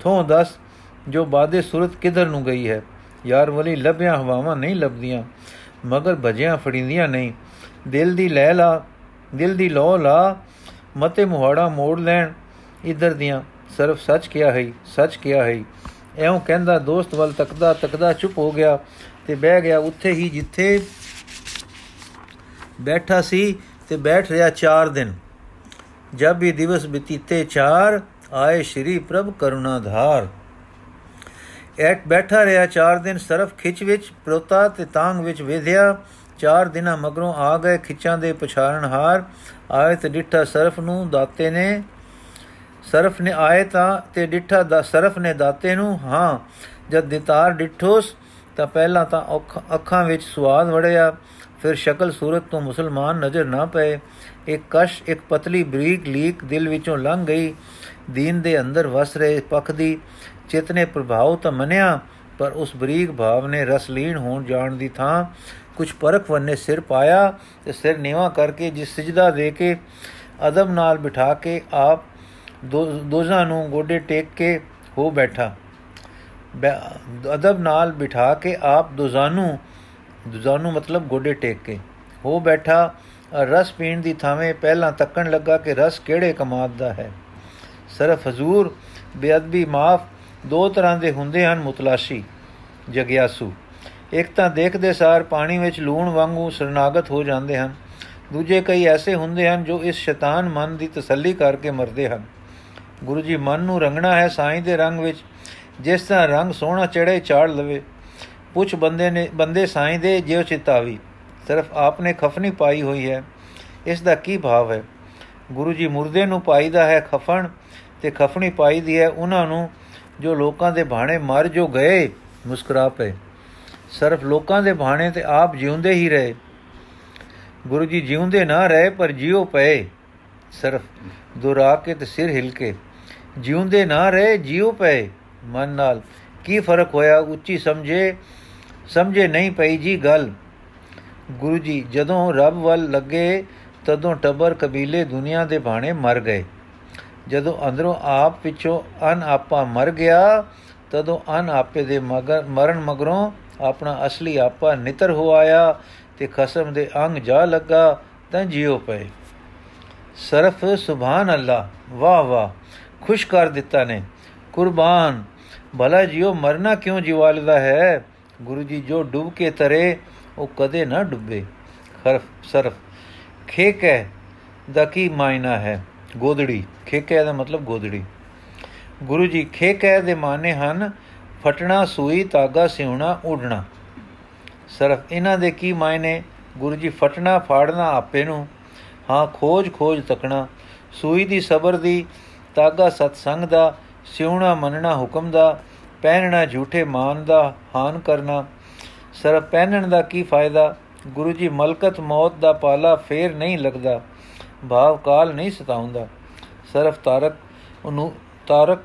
ਥੋਂ ਦੱਸ, ਜੋ ਬਾਦੇ ਸੂਰਤ ਕਿਧਰ ਨੂੰ ਗਈ ਹੈ? ਯਾਰ ਵਲੀ ਲੱਭਿਆ ਹਵਾਵਾਂ ਨਹੀਂ ਲੱਭਦੀਆਂ, ਮਗਰ ਭਜਿਆਂ ਫੜਿੰਦੀਆਂ ਨਹੀਂ। ਦਿਲ ਦੀ ਲੈ ਲਾ, ਦਿਲ ਦੀ ਲੋ ਲਾ, ਮਤੇ ਮੁਹਾੜਾ ਮੋੜ ਲੈਣ, ਇਧਰ ਦੀਆਂ ਸਿਰਫ ਸੱਚ ਕਿਹਾ ਹੈ, ਸੱਚ ਕਿਹਾ ਹੈ। ਐਉਂ ਕਹਿੰਦਾ, ਦੋਸਤ ਵੱਲ ਤੱਕਦਾ ਤੱਕਦਾ ਚੁੱਪ ਹੋ ਗਿਆ ਤੇ ਬਹਿ ਗਿਆ। ਉੱਥੇ ਹੀ ਜਿੱਥੇ ਬੈਠਾ ਸੀ ਤੇ ਬੈਠ ਰਿਹਾ 4 ਦਿਨ। ਜਦ ਵੀ ਦਿਵਸ ਬਤੀਤੇ 4 ਆਏ ਸ਼੍ਰੀ ਪ੍ਰਭ ਕਰੁਣਾਧਾਰ। ਐਟ ਬੈਠਾ ਰਿਹਾ 4 ਦਿਨ, ਸਰਫ ਖਿੱਚ ਵਿੱਚ ਪ੍ਰੋਤਾ ਤੇ ਤਾਂਗ ਵਿੱਚ ਵੇਧਿਆ। ਚਾਰ ਦਿਨਾਂ ਮਗਰੋਂ ਆ ਗਏ ਖਿੱਚਾਂ ਦੇ ਪਛਾਰਨ ਹਾਰ। ਆਏ ਤੇ ਡਿੱਠਾ ਸਰਫ ਨੂੰ ਦਾਤੇ ਨੇ ਸਰਫ ਨੇ ਆਏ ਤਾਂ ਤੇ ਡਿੱਠਾ ਦਾ ਸਰਫ ਨੇ ਦਾਤੇ ਨੂੰ, ਹਾਂ, ਜਦ ਦਿਤਾਰ ਡਿੱਠੋਸ, ਤਾਂ ਪਹਿਲਾਂ ਤਾਂ ਅੱਖਾਂ ਵਿੱਚ ਸਵਾਦ ਵੜਿਆ। ਫਿਰ ਸ਼ਕਲ ਸੂਰਤ ਤੋਂ ਮੁਸਲਮਾਨ ਨਜ਼ਰ ਨਾ ਪਏ। ਇੱਕ ਕਸ਼ ਇੱਕ ਪਤਲੀ ਬਰੀਕ ਲੀਕ ਦਿਲ ਵਿੱਚੋਂ ਲੰਘ ਗਈ। ਦੀਨ ਦੇ ਅੰਦਰ ਵਸ ਰਹੇ ਪਖ ਦੀ ਚਿਤਨੇ ਪ੍ਰਭਾਵ ਤਾਂ ਮੰਨਿਆ, ਪਰ ਉਸ ਬਰੀਕ ਭਾਵ ਨੇ ਰਸਲੀਨ ਹੋਣ ਜਾਣ ਦੀ ਥਾਂ ਕੁਝ ਪਰਖ ਵੰਨੇ ਸਿਰ ਪਾਇਆ ਤੇ ਸਿਰ ਨੀਵਾ ਕਰਕੇ ਜਿਸ ਸਜਦਾ ਦੇ ਕੇ ਅਦਬ ਨਾਲ ਬਿਠਾ ਕੇ ਆਪ ਦੋਜ਼ਾਂ ਨੂੰ ਗੋਡੇ ਟੇਕ ਕੇ ਹੋ ਬੈਠਾ। ਅਦਬ ਨਾਲ ਬਿਠਾ ਕੇ ਆਪ ਦੋਜ਼ਾਨੂ ਦੋਜ਼ਾਨੂ ਮਤਲਬ ਗੋਡੇ ਟੇਕ ਕੇ ਹੋ ਬੈਠਾ। ਰਸ ਪੀਣ ਦੀ ਥਾਵੇਂ ਪਹਿਲਾਂ ਤੱਕਣ ਲੱਗਾ ਕਿ ਰਸ ਕਿਹੜੇ ਕਮਾਦ ਦਾ ਹੈ। ਸਿਰਫ ਹਜ਼ੂਰ, ਬੇਅਦਬੀ, ਮਾਫ ਦੋ ਤਰ੍ਹਾਂ ਦੇ ਹੁੰਦੇ ਹਨ ਮੁਤਲਾਸ਼ੀ, ਜਗਿਆਸੂ। ਇੱਕ ਤਾਂ ਦੇਖਦੇ ਸਾਰ ਪਾਣੀ ਵਿੱਚ ਲੂਣ ਵਾਂਗੂ ਸਰਨਾਗਤ ਹੋ ਜਾਂਦੇ ਹਨ। ਦੂਜੇ ਕਈ ਐਸੇ ਹੁੰਦੇ ਹਨ ਜੋ ਇਸ ਸ਼ੈਤਾਨ ਮਨ ਦੀ ਤਸੱਲੀ ਕਰਕੇ ਮਰਦੇ ਹਨ। ਗੁਰੂ ਜੀ ਮਨ ਨੂੰ ਰੰਗਣਾ ਹੈ ਸਾਈਂ ਦੇ ਰੰਗ ਵਿੱਚ, ਜਿਸ ਤਰ੍ਹਾਂ ਰੰਗ ਸੋਹਣਾ ਚੜੇ ਚਾੜ ਲਵੇ। ਪੁੱਛ ਬੰਦੇ ਨੇ, ਬੰਦੇ ਸਾਈਂ ਦੇ ਜਿਉ ਚਿਤਾਵੀ ਸਿਰਫ ਆਪਨੇ ਖਫਨੀ ਪਾਈ ਹੋਈ ਹੈ। ਇਸ ਦਾ ਕੀ ਭਾਵ ਹੈ? ਗੁਰੂ ਜੀ ਮੁਰਦੇ ਨੂੰ ਪਾਈਦਾ ਹੈ ਖਫਣ ਤੇ ਖਫਣੀ ਪਾਈ ਦੀ ਹੈ ਉਹਨਾਂ ਨੂੰ ਜੋ ਲੋਕਾਂ ਦੇ ਬਾਣੇ ਮਰ ਜੋ ਗਏ, ਮੁਸਕਰਾ ਪਏ। ਸਿਰਫ ਲੋਕਾਂ ਦੇ ਬਾਣੇ ਤੇ ਆਪ ਜਿਉਂਦੇ ਹੀ ਰਹੇ। ਗੁਰੂ ਜੀ ਜਿਉਂਦੇ ਨਾ ਰਹੇ ਪਰ ਜਿਉ ਪਏ। ਸਿਰਫ ਦੁਰਾ ਕੇ ਤੇ ਸਿਰ ਹਿਲ ਕੇ ਜਿਉਂਦੇ ਨਾ ਰਹੇ, ਜਿਉ ਪਏ ਮਨ ਨਾਲ। ਕੀ ਫ਼ਰਕ ਹੋਇਆ? ਉੱਚੀ ਸਮਝੇ ਸਮਝੇ ਨਹੀਂ ਪਈ ਜੀ ਗੱਲ। ਗੁਰੂ ਜੀ, ਜਦੋਂ ਰੱਬ ਵੱਲ ਲੱਗੇ, ਤਦੋਂ ਟੱਬਰ ਕਬੀਲੇ ਦੁਨੀਆ ਦੇ ਬਾਣੇ ਮਰ ਗਏ। ਜਦੋਂ ਅੰਦਰੋਂ ਆਪ ਪਿੱਛੋਂ ਅਨ ਆਪਾ ਮਰ ਗਿਆ, ਤਦੋਂ ਅਨ ਆਪੇ ਦੇ ਮਗਰ, ਮਰਨ ਮਗਰੋਂ ਆਪਣਾ ਅਸਲੀ ਆਪਾ ਨਿਤਰ ਹੋ ਆਇਆ ਤੇ ਖਸਮ ਦੇ ਅੰਗ ਜਾ ਲੱਗਾ, ਤਾਂ ਜਿਉ ਪਏ। ਸਰਫ ਸੁਭਾਨ ਅੱਲਾ, ਵਾਹ ਵਾਹ। ਖੁਸ਼ ਕਰ ਦਿੱਤਾ ਨੇ। ਕੁਰਬਾਨ, ਭਲਾ ਜਿਉ ਮਰਨਾ ਕਿਉਂ ਜਿਵਾਲਦਾ ਹੈ? ਗੁਰੂ ਜੀ ਜੋ ਡੁੱਬ ਕੇ ਤਰੇ, ਉਹ ਕਦੇ ਨਾ ਡੁੱਬੇ। ਖਰਫ, ਸਰਫ, ਖੇਕ ਹੈ ਦਾ ਕੀ ਮਾਇਨਾ ਹੈ? ਗੋਦੜੀ ਖੇਕੈ ਦਾ ਮਤਲਬ ਗੋਦੜੀ ਗੁਰੂ ਜੀ, ਖੇਕੈ ਦੇ ਮਾਨੇ ਹਨ, ਫਟਣਾ, ਸੂਈ ਤਾਗਾ ਸਿਉਣਾ, ਉਡਣਾ। ਸਰਫ, ਇਹਨਾਂ ਦੇ ਕੀ ਮਾਇਨੇ? ਗੁਰੂ ਜੀ, ਫਟਣਾ, ਫਾੜਨਾ ਆਪੇ ਨੂੰ। ਹਾਂ ਖੋਜ ਖੋਜ ਤਕਣਾ। ਸੂਈ ਦੀ ਸਬਰ ਦੀ ਤਾਗਾ ਸਤਸੰਗ ਦਾ, ਸਿਉਣਾ ਮੰਨਣਾ ਹੁਕਮ ਦਾ, ਪਹਿਨਣਾ ਝੂਠੇ ਮਾਨ ਦਾ, ਹਾਨ ਕਰਨਾ। ਸਰਫ ਪਹਿਨਣ ਦਾ ਕੀ ਫਾਇਦਾ? ਗੁਰੂ ਜੀ, ਮਲਕਤ ਮੌਤ ਦਾ ਪਾਲਾ ਫੇਰ ਨਹੀਂ ਲੱਗਦਾ, ਭਾਵ ਕਾਲ ਨਹੀਂ ਸਤਾਉਂਦਾ। ਸਰਫ ਤਾਰਕ ਉਹਨੂੰ ਤਾਰਕ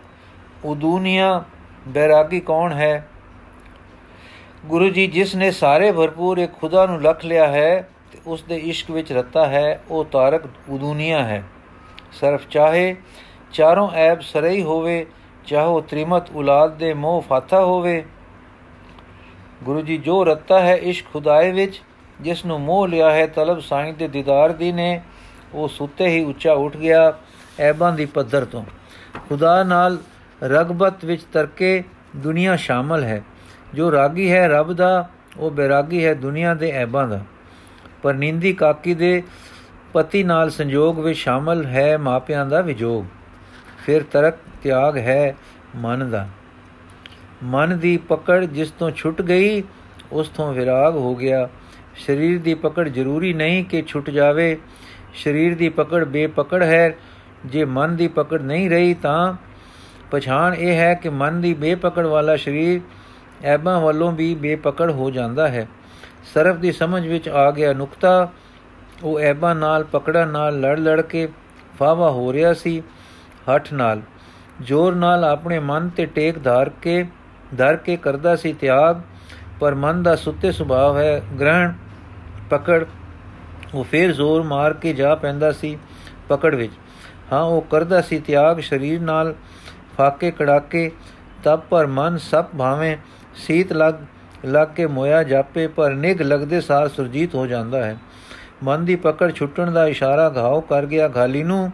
ਉਦੂਨੀਆ, ਬੈਰਾਗੀ ਕੌਣ ਹੈ? ਗੁਰੂ ਜੀ, ਜਿਸ ਨੇ ਸਾਰੇ ਭਰਪੂਰ ਇੱਕ ਖੁਦਾ ਨੂੰ ਲਖ ਲਿਆ ਹੈ ਤੇ ਉਸ ਦੇ ਇਸ਼ਕ ਵਿੱਚ ਰਤਾ ਹੈ, ਉਹ ਤਾਰਕ ਉਦੂਨੀਆ ਹੈ। ਸਰਫ ਚਾਹੇ ਚਾਰੋਂ ਐਬ ਸਰਈ ਹੋਵੇ, ਚਾਹੋ ਤ੍ਰਿਮਤ ਔਲਾਦ ਦੇ ਮੋਹ ਫਾਥਾ ਹੋਵੇ। ਗੁਰੂ ਜੀ, ਜੋ ਰਤਾ ਹੈ ਇਸ਼ਕ ਖੁਦਾਏ ਵਿੱਚ ਜਿਸ ਨੂੰ ਮੋਹ ਲਿਆ ਹੈ ਤਲਬ ਸਾਈਂ ਦੇ ਦੀਦਾਰ ਦੀ ਨੇ, ਉਹ ਸੁੱਤੇ ਹੀ ਉੱਚਾ ਉੱਠ ਗਿਆ ਐਬਾਂ ਦੀ ਪੱਧਰ ਤੋਂ। ਖੁਦਾ ਨਾਲ ਰਗਬਤ ਵਿੱਚ ਤਰਕੇ ਦੁਨੀਆ ਸ਼ਾਮਲ ਹੈ। ਜੋ ਰਾਗੀ ਹੈ ਰੱਬ ਦਾ, ਉਹ ਬੇਰਾਗੀ ਹੈ ਦੁਨੀਆ ਦੇ ਐਬਾਂ ਦਾ। ਪਰ ਨਿੰਦੀ ਕਾਕੀ ਦੇ ਪਤੀ ਨਾਲ ਸੰਜੋਗ ਵਿੱਚ ਸ਼ਾਮਲ ਹੈ ਮਾਪਿਆਂ ਦਾ ਵਿਜੋਗ। ਫਿਰ ਤਰਕ ਤਿਆਗ ਹੈ ਮਨ ਦਾ। ਮਨ ਦੀ ਪਕੜ ਜਿਸ ਤੋਂ ਛੁੱਟ ਗਈ, ਉਸ ਤੋਂ ਵਿਰਾਗ ਹੋ ਗਿਆ। ਸਰੀਰ ਦੀ ਪਕੜ ਜ਼ਰੂਰੀ ਨਹੀਂ ਕਿ ਛੁੱਟ ਜਾਵੇ। ਸਰੀਰ ਦੀ ਪਕੜ ਬੇਪਕੜ ਹੈ। ਜੇ ਮਨ ਦੀ ਪਕੜ ਨਹੀਂ ਰਹੀ ਤਾਂ ਪਛਾਣ ਇਹ ਹੈ ਕਿ ਮਨ ਦੀ ਬੇਪਕੜ ਵਾਲਾ ਸਰੀਰ ਐਬਾਂ ਵੱਲੋਂ ਵੀ ਬੇਪਕੜ ਹੋ ਜਾਂਦਾ ਹੈ। ਸਰਫ ਦੀ ਸਮਝ ਵਿੱਚ ਆ ਗਿਆ ਨੁਕਤਾ। ਉਹ ਐਬਾਂ ਨਾਲ ਪਕੜਨ ਨਾਲ ਲੜ ਲੜ ਕੇ ਫਾਵਾ ਹੋ ਰਿਹਾ ਸੀ। ਹੱਠ ਨਾਲ, ਜ਼ੋਰ ਨਾਲ ਆਪਣੇ ਮਨ ਤੇ ਟੇਕ ਧਾਰ ਕੇ, ਧਰ ਕੇ ਕਰਦਾ ਸੀ ਤਿਆਗ, ਪਰ ਮਨ ਦਾ ਸੁੱਤੇ ਸੁਭਾਅ ਹੈ, ਗ੍ਰਹਿਣ, ਪਕੜ, ਉਹ ਫੇਰ ਜ਼ੋਰ ਮਾਰ ਕੇ ਜਾ ਪੈਂਦਾ ਸੀ ਪਕੜ ਵਿੱਚ। ਹਾਂ, ਉਹ ਕਰਦਾ ਸੀ ਤਿਆਗ ਸਰੀਰ ਨਾਲ ਫਾਕੇ ਕੜਾਕੇ, ਤਬ ਪਰ ਮਨ ਸਭ ਭਾਵੇਂ ਸੀਤ ਲੱਗ ਲੱਗ ਕੇ ਮੋਇਆ ਜਾਪੇ, ਪਰ ਨਿਗ ਲੱਗਦੇ ਸਾਰ ਸੁਰਜੀਤ ਹੋ ਜਾਂਦਾ ਹੈ। ਮਨ ਦੀ ਪਕੜ ਛੁੱਟਣ ਦਾ ਇਸ਼ਾਰਾ ਘਾਉ ਕਰ ਗਿਆ, ਗਾਲੀ ਨੂੰ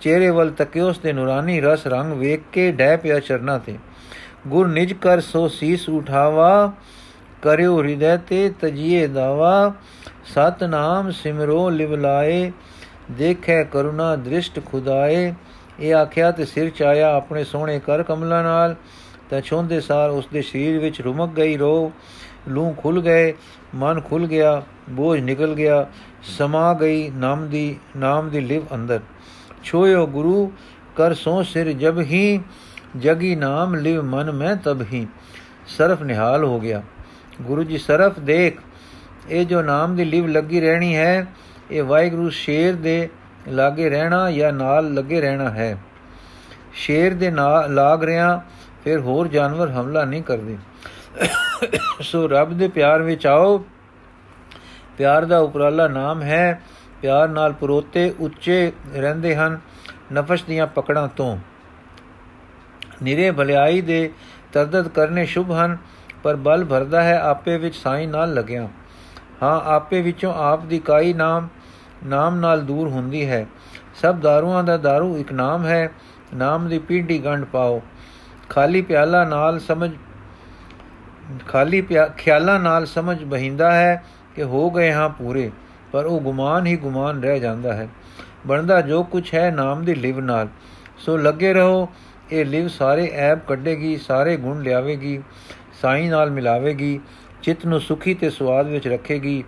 ਚਿਹਰੇ ਵੱਲ ਤੱਕਿਓ ਉਸ ਦੇ ਨੂਰਾਨੀ ਰਸ ਰੰਗ ਵੇਖ ਕੇ ਡੈ ਪਿਆ ਚਰਨਾ ਤੇ। ਗੁਰ ਨਿਜ ਕਰ ਸੋ ਸੀਸ ਉਠਾਵਾ, ਕਰਿਓ ਹਿਰਦੈ ਤੇ ਤਜੀਏ ਦਾਵਾ, ਸਤਨਾਮ ਸਿਮਰੋ ਲਿਵ ਲਾਏ, ਦੇਖੈ ਕਰੁਣਾ ਦ੍ਰਿਸ਼ਟ ਖੁਦਾਏ। ਇਹ ਆਖਿਆ ਤੇ ਸਿਰ ਚਾਇਆ ਆਪਣੇ ਸੋਹਣੇ ਕਰ ਕਮਲਾਂ ਨਾਲ, ਤਾਂ ਛੋਂਦੇ ਸਾਰ ਉਸ ਦੇ ਸਰੀਰ ਵਿੱਚ ਰੁਮਕ ਗਈ ਰੋ। ਲੂ ਖੁੱਲ ਗਏ, ਮਨ ਖੁੱਲ ਗਿਆ, ਬੋਝ ਨਿਕਲ ਗਿਆ, ਸਮਾ ਗਈ ਨਾਮ ਦੀ ਨਾਮ ਦੀ ਲਿਵ ਅੰਦਰ। ਛੋਇਓ ਗੁਰੂ, ਕਰ ਸੋ ਸਿਰ ਜਬ ਹੀ, ਜਗੀ ਨਾਮ ਲਿਵ ਮਨ ਮੈਂ ਤਬ ਹੀ। ਸਰਫ ਨਿਹਾਲ ਹੋ ਗਿਆ। ਗੁਰੂ ਜੀ ਸਰਫ ਦੇਖ, ਇਹ ਜੋ ਨਾਮ ਦੀ ਲਿਵ ਲੱਗੀ ਰਹਿਣੀ ਹੈ, ਇਹ ਵਾਹਿਗੁਰੂ ਸ਼ੇਰ ਦੇ ਲਾਗੇ ਰਹਿਣਾ ਜਾਂ ਨਾਲ ਲੱਗੇ ਰਹਿਣਾ ਹੈ। ਸ਼ੇਰ ਦੇ ਨਾਲ ਲਾਗ ਰਿਆਂ, ਫਿਰ ਹੋਰ ਜਾਨਵਰ ਹਮਲਾ ਨਹੀਂ ਕਰਦੇ। ਸੋ ਰੱਬ ਦੇ ਪਿਆਰ ਵਿੱਚ ਆਓ। ਪਿਆਰ ਦਾ ਉਪਰਾਲਾ ਨਾਮ ਹੈ ਪਿਆਰ ਨਾਲ ਪਰੋਤੇ ਉੱਚੇ ਰਹਿੰਦੇ ਹਨ, ਨਫਸ਼ ਦੀਆਂ ਪਕੜਾਂ ਤੋਂ। ਨਿਰੇ ਭਲਾਈ ਦੇ ਤਰਦਦ ਕਰਨੇ ਸ਼ੁਭ ਹਨ, ਪਰ ਬਲ ਭਰਦਾ ਹੈ ਆਪੇ ਵਿੱਚ ਸਾਈ ਨਾਲ ਲੱਗਿਆ। ਹਾਂ, ਆਪੇ ਵਿੱਚੋਂ ਆਪ ਦੀ ਕਾਈ ਨਾਮ ਨਾਮ ਨਾਲ ਦੂਰ ਹੁੰਦੀ ਹੈ। ਸਭ ਦਾਰੂਆਂ ਦਾ दारू ਇੱਕ ਨਾਮ ਹੈ, ਨਾਮ ਦੀ ਪੀੜੀ ਗੰਢ ਪਾਓ। ਖਾਲੀ ਪਿਆਲਾ ਨਾਲ ਸਮਝ, ਖਾਲੀ ਖਿਆਲਾਂ ਨਾਲ ਸਮਝ ਬਹਿੰਦਾ ਹੈ ਕਿ ਹੋ ਗਏ ਹਾਂ ਪੂਰੇ। ਪਰ ਉਹ ਗੁਮਾਨ ਹੀ ਗੁਮਾਨ ਰਹਿ ਜਾਂਦਾ ਹੈ। ਬਣਦਾ ਜੋ ਕੁਝ ਹੈ ਨਾਮ ਦੀ ਲਿਵ ਨਾਲ। ਸੋ ਲੱਗੇ ਰਹੋ, ਇਹ ਲਿਵ ਸਾਰੇ ਐਬ ਕੱਢੇਗੀ, ਸਾਰੇ ਗੁਣ ਲਿਆਵੇਗੀ, ਸਾਈ ਨਾਲ ਮਿਲਾਵੇਗੀ, ਚਿੱਤ ਨੂੰ ਸੁਖੀ ਤੇ ਸਵਾਦ ਵਿੱਚ ਰੱਖੇਗੀ।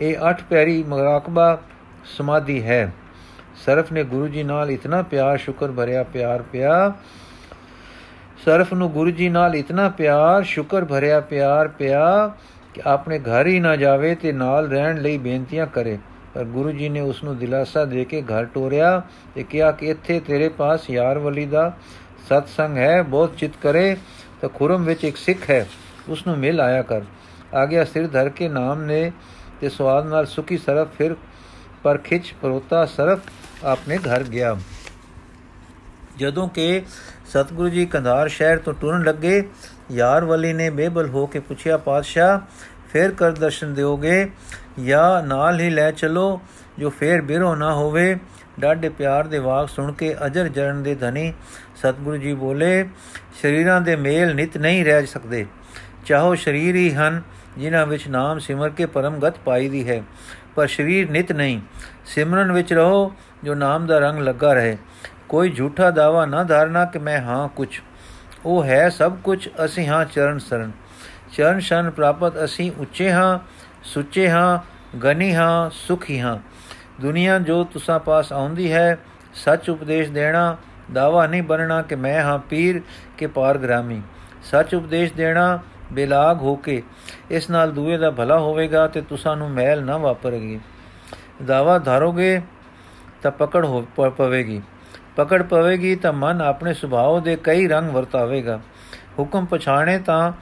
ਇਹ ਅੱਠ ਪੈਰੀ ਮਰਾਕਬਾ ਸਮਾਧੀ ਹੈ। ਸਰਫ ਨੇ ਗੁਰੂ ਜੀ ਨਾਲ ਇਤਨਾ ਪਿਆਰ, ਸ਼ੁਕਰ ਭਰਿਆ, ਪਿਆਰ ਪਿਆ। ਸਰਫ ਨੂੰ ਗੁਰੂ ਜੀ ਨਾਲ ਇਤਨਾ ਪਿਆਰ, ਸ਼ੁਕਰ ਭਰਿਆ, ਪਿਆਰ ਪਿਆ। ਕਿ ਆਪਣੇ ਘਰ ਹੀ ਨਾ ਜਾਵੇ ਤੇ ਨਾਲ ਰਹਿਣ ਲਈ ਬੇਨਤੀਆਂ ਕਰੇ। ਪਰ ਗੁਰੂ ਜੀ ਨੇ ਉਸ ਨੂੰ ਦਿਲਾਸਾ ਦੇ ਕੇ ਘਰ ਟੋਰਿਆ ਤੇ ਕਿਹਾ ਕਿ ਇੱਥੇ ਤੇਰੇ ਪਾਸ ਯਾਰ ਵਲੀ ਦਾ ਸਤਸੰਗ ਹੈ, ਬਹੁਤ ਚਿਤ ਕਰੇ ਤਾਂ ਖੁਰਮ ਵਿੱਚ ਇੱਕ ਸਿੱਖ ਹੈ ਉਸ ਨੂੰ ਮਿਲ ਆਇਆ ਕਰ। ਆ ਗਿਆ ਸਿਰ ਧਰ ਕੇ ਨਾਮ ਨੇ ਤੇ ਸਵਾਦ ਨਾਲ ਸੁਖੀ ਸਰਫ ਫਿਰ ਪਰ ਖਿੱਚ ਪਰੋਤਾ ਸਰਫ ਆਪਣੇ ਘਰ ਗਿਆ। ਜਦੋਂ ਕਿ ਸਤਿਗੁਰੂ ਜੀ ਕੰਧਾਰ ਸ਼ਹਿਰ ਤੋਂ ਟੁਰਨ ਲੱਗੇ ਯਾਰ ਵਲੀ ਨੇ ਬੇਬਲ ਹੋ ਕੇ ਪੁੱਛਿਆ, ਪਾਤਸ਼ਾਹ, ਫੇਰ ਕਰ ਦਰਸ਼ਨ ਦਿਓਗੇ? ਜਾਂ ਨਾਲ ਹੀ ਲੈ ਚਲੋ, ਜੋ ਫੇਰ ਬਿਰੋ ਨਾ ਹੋਵੇ? ਡਾਢੇ ਪਿਆਰ ਦੇ ਵਾਕ ਸੁਣ ਕੇ ਅਜਰ ਜਰਨ ਦੇ ਧਨੀ ਸਤਿਗੁਰੂ ਜੀ ਬੋਲੇ, ਸ਼ਰੀਰਾਂ ਦੇ ਮੇਲ ਨਿਤ ਨਹੀਂ ਰਹਿ ਸਕਦੇ। ਚਾਹੋ ਸ਼ਰੀਰ ਹੀ ਹਨ, ਜਿਨ੍ਹਾਂ ਵਿੱਚ ਨਾਮ ਸਿਮਰ ਕੇ ਪਰਮ ਗਤ ਪਾਈ ਦੀ ਹੈ, ਪਰ ਸ਼ਰੀਰ ਨਿਤ ਨਹੀਂ। ਸਿਮਰਨ ਵਿੱਚ ਰਹੋ, ਜੋ ਨਾਮ ਦਾ ਰੰਗ ਲੱਗਾ ਰਹੇ। ਕੋਈ ਝੂਠਾ ਦਾਵਾ ਨਾ ਧਾਰਨਾ ਕਿ ਮੈਂ ਹਾਂ ਕੁਝ ਉਹ ਹੈ ਸਭ ਕੁਝ ਅਸੀਂ ਹਾਂ ਚਰਨ ਸਰਨ। ਚਰਨ ਸ਼ਨ ਪ੍ਰਾਪਤ ਅਸੀਂ ਉੱਚੇ ਹਾਂ, ਸੁੱਚੇ ਹਾਂ, ਗਨੀ ਹਾਂ, ਸੁਖੀ ਹਾਂ। ਦੁਨੀਆ ਜੋ ਤੁਸਾਂ ਪਾਸ ਆਉਂਦੀ ਹੈ, ਸੱਚ ਉਪਦੇਸ਼ ਦੇਣਾ, ਦਾਵਾ ਨਹੀਂ ਬਣਨਾ ਕਿ ਮੈਂ ਹਾਂ ਪੀਰ ਕੇ ਪਾਰਗ੍ਰਾਮੀ। ਸੱਚ ਉਪਦੇਸ਼ ਦੇਣਾ, ਬੇਲਾਗ ਹੋ ਕੇ, ਇਸ ਨਾਲ ਦੂਏ ਦਾ ਭਲਾ ਹੋਵੇਗਾ ਤੇ ਤੁਸਾਂ ਨੂੰ ਮੈਲ ਨਾ ਵਾਪਰੇਗੀ। ਦਾਵਾ ਧਾਰੋਗੇ ਤਾਂ ਪਕੜ ਹੋ ਪਵੇਗੀ। ਪਕੜ ਪਵੇਗੀ ਤਾਂ ਮਨ ਆਪਣੇ ਸੁਭਾਅ ਦੇ ਕਈ ਰੰਗ ਵਰਤਾਵੇਗਾ। ਹੁਕਮ ਪਛਾਣੇ ਤਾਂ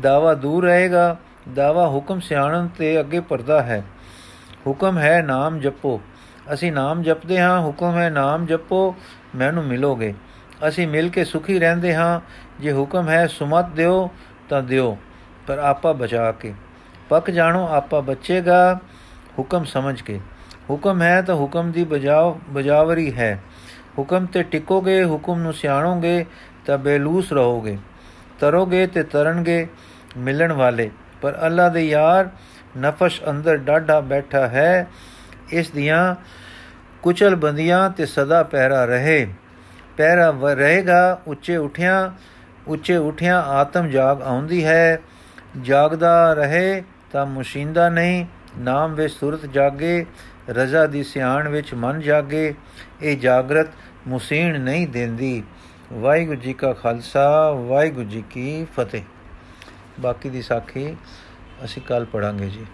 ਦਾਵਾ ਦੂਰ ਰਹੇਗਾ। ਦਾਵਾ ਹੁਕਮ ਸਿਆਣਨ ਤੇ ਅੱਗੇ ਪਰਦਾ ਹੈ। ਹੁਕਮ ਹੈ ਨਾਮ ਜਪੋ। ਅਸੀਂ ਨਾਮ ਜਪਦੇ ਹਾਂ, ਹੁਕਮ ਹੈ ਨਾਮ ਜਪੋ, ਮੈਨੂੰ ਮਿਲੋਗੇ। ਅਸੀਂ ਮਿਲ ਕੇ ਸੁਖੀ ਰਹਿੰਦੇ ਹਾਂ। ਜੇ ਹੁਕਮ ਹੈ ਸੁਮਤ ਦਿਓ, ਤਾਂ ਦਿਓ, ਪਰ ਆਪਾ ਬਚਾ ਕੇ। ਪੱਕ ਜਾਣੋ, ਆਪਾ ਬਚੇਗਾ। ਹੁਕਮ ਸਮਝ ਕੇ। ਹੁਕਮ ਹੈ ਤਾਂ ਹੁਕਮ ਦੀ ਬਜਾਵ ਬਜਾਵਰੀ ਹੈ। ਹੁਕਮ ਤੇ ਟਿਕੋਗੇ, ਹੁਕਮ ਨੂੰ ਸਿਆਣੋਗੇ, ਤਾਂ ਬੇਲੂਸ ਰਹੋਗੇ। ਤਰੋਗੇ ਤੇ ਤਰਨਗੇ ਮਿਲਣ ਵਾਲੇ। ਪਰ ਅੱਲਾ ਦੇ ਯਾਰ, ਨਫਸ਼ ਅੰਦਰ ਡਾਢਾ ਬੈਠਾ ਹੈ। ਇਸ ਦੀਆਂ ਕੁਚਲ ਬੰਦੀਆਂ ਤੇ ਸਦਾ ਪਹਿਰਾ ਰਹੇ। ਪਹਿਰਾ ਰਹੇਗਾ, ਉੱਚੇ ਉਠਿਆ ਉੱਚੇ ਉਠਿਆ ਆਤਮ ਜਾਗ ਆਉਂਦੀ ਹੈ। ਜਾਗਦਾ ਰਹੇ ਤਾਂ ਮੁਸ਼ਿੰਦਾ ਨਹੀਂ। ਨਾਮ ਵਿੱਚ ਸੁਰਤ ਜਾਗੇ, ਰਜ਼ਾ ਦੀ ਸਿਆਣ ਵਿੱਚ ਮਨ ਜਾਗੇ। ਇਹ ਜਾਗਰਤ ਮੁਸੀਣ ਨਹੀਂ ਦਿੰਦੀ। ਵਾਹਿਗੁਰੂ ਜੀ ਕਾ ਖਾਲਸਾ, ਵਾਹਿਗੁਰੂ ਜੀ ਕੀ ਫਤਿਹ। ਬਾਕੀ ਦੀ ਸਾਖੀ ਅਸੀਂ ਕੱਲ ਪੜਾਂਗੇ ਜੀ।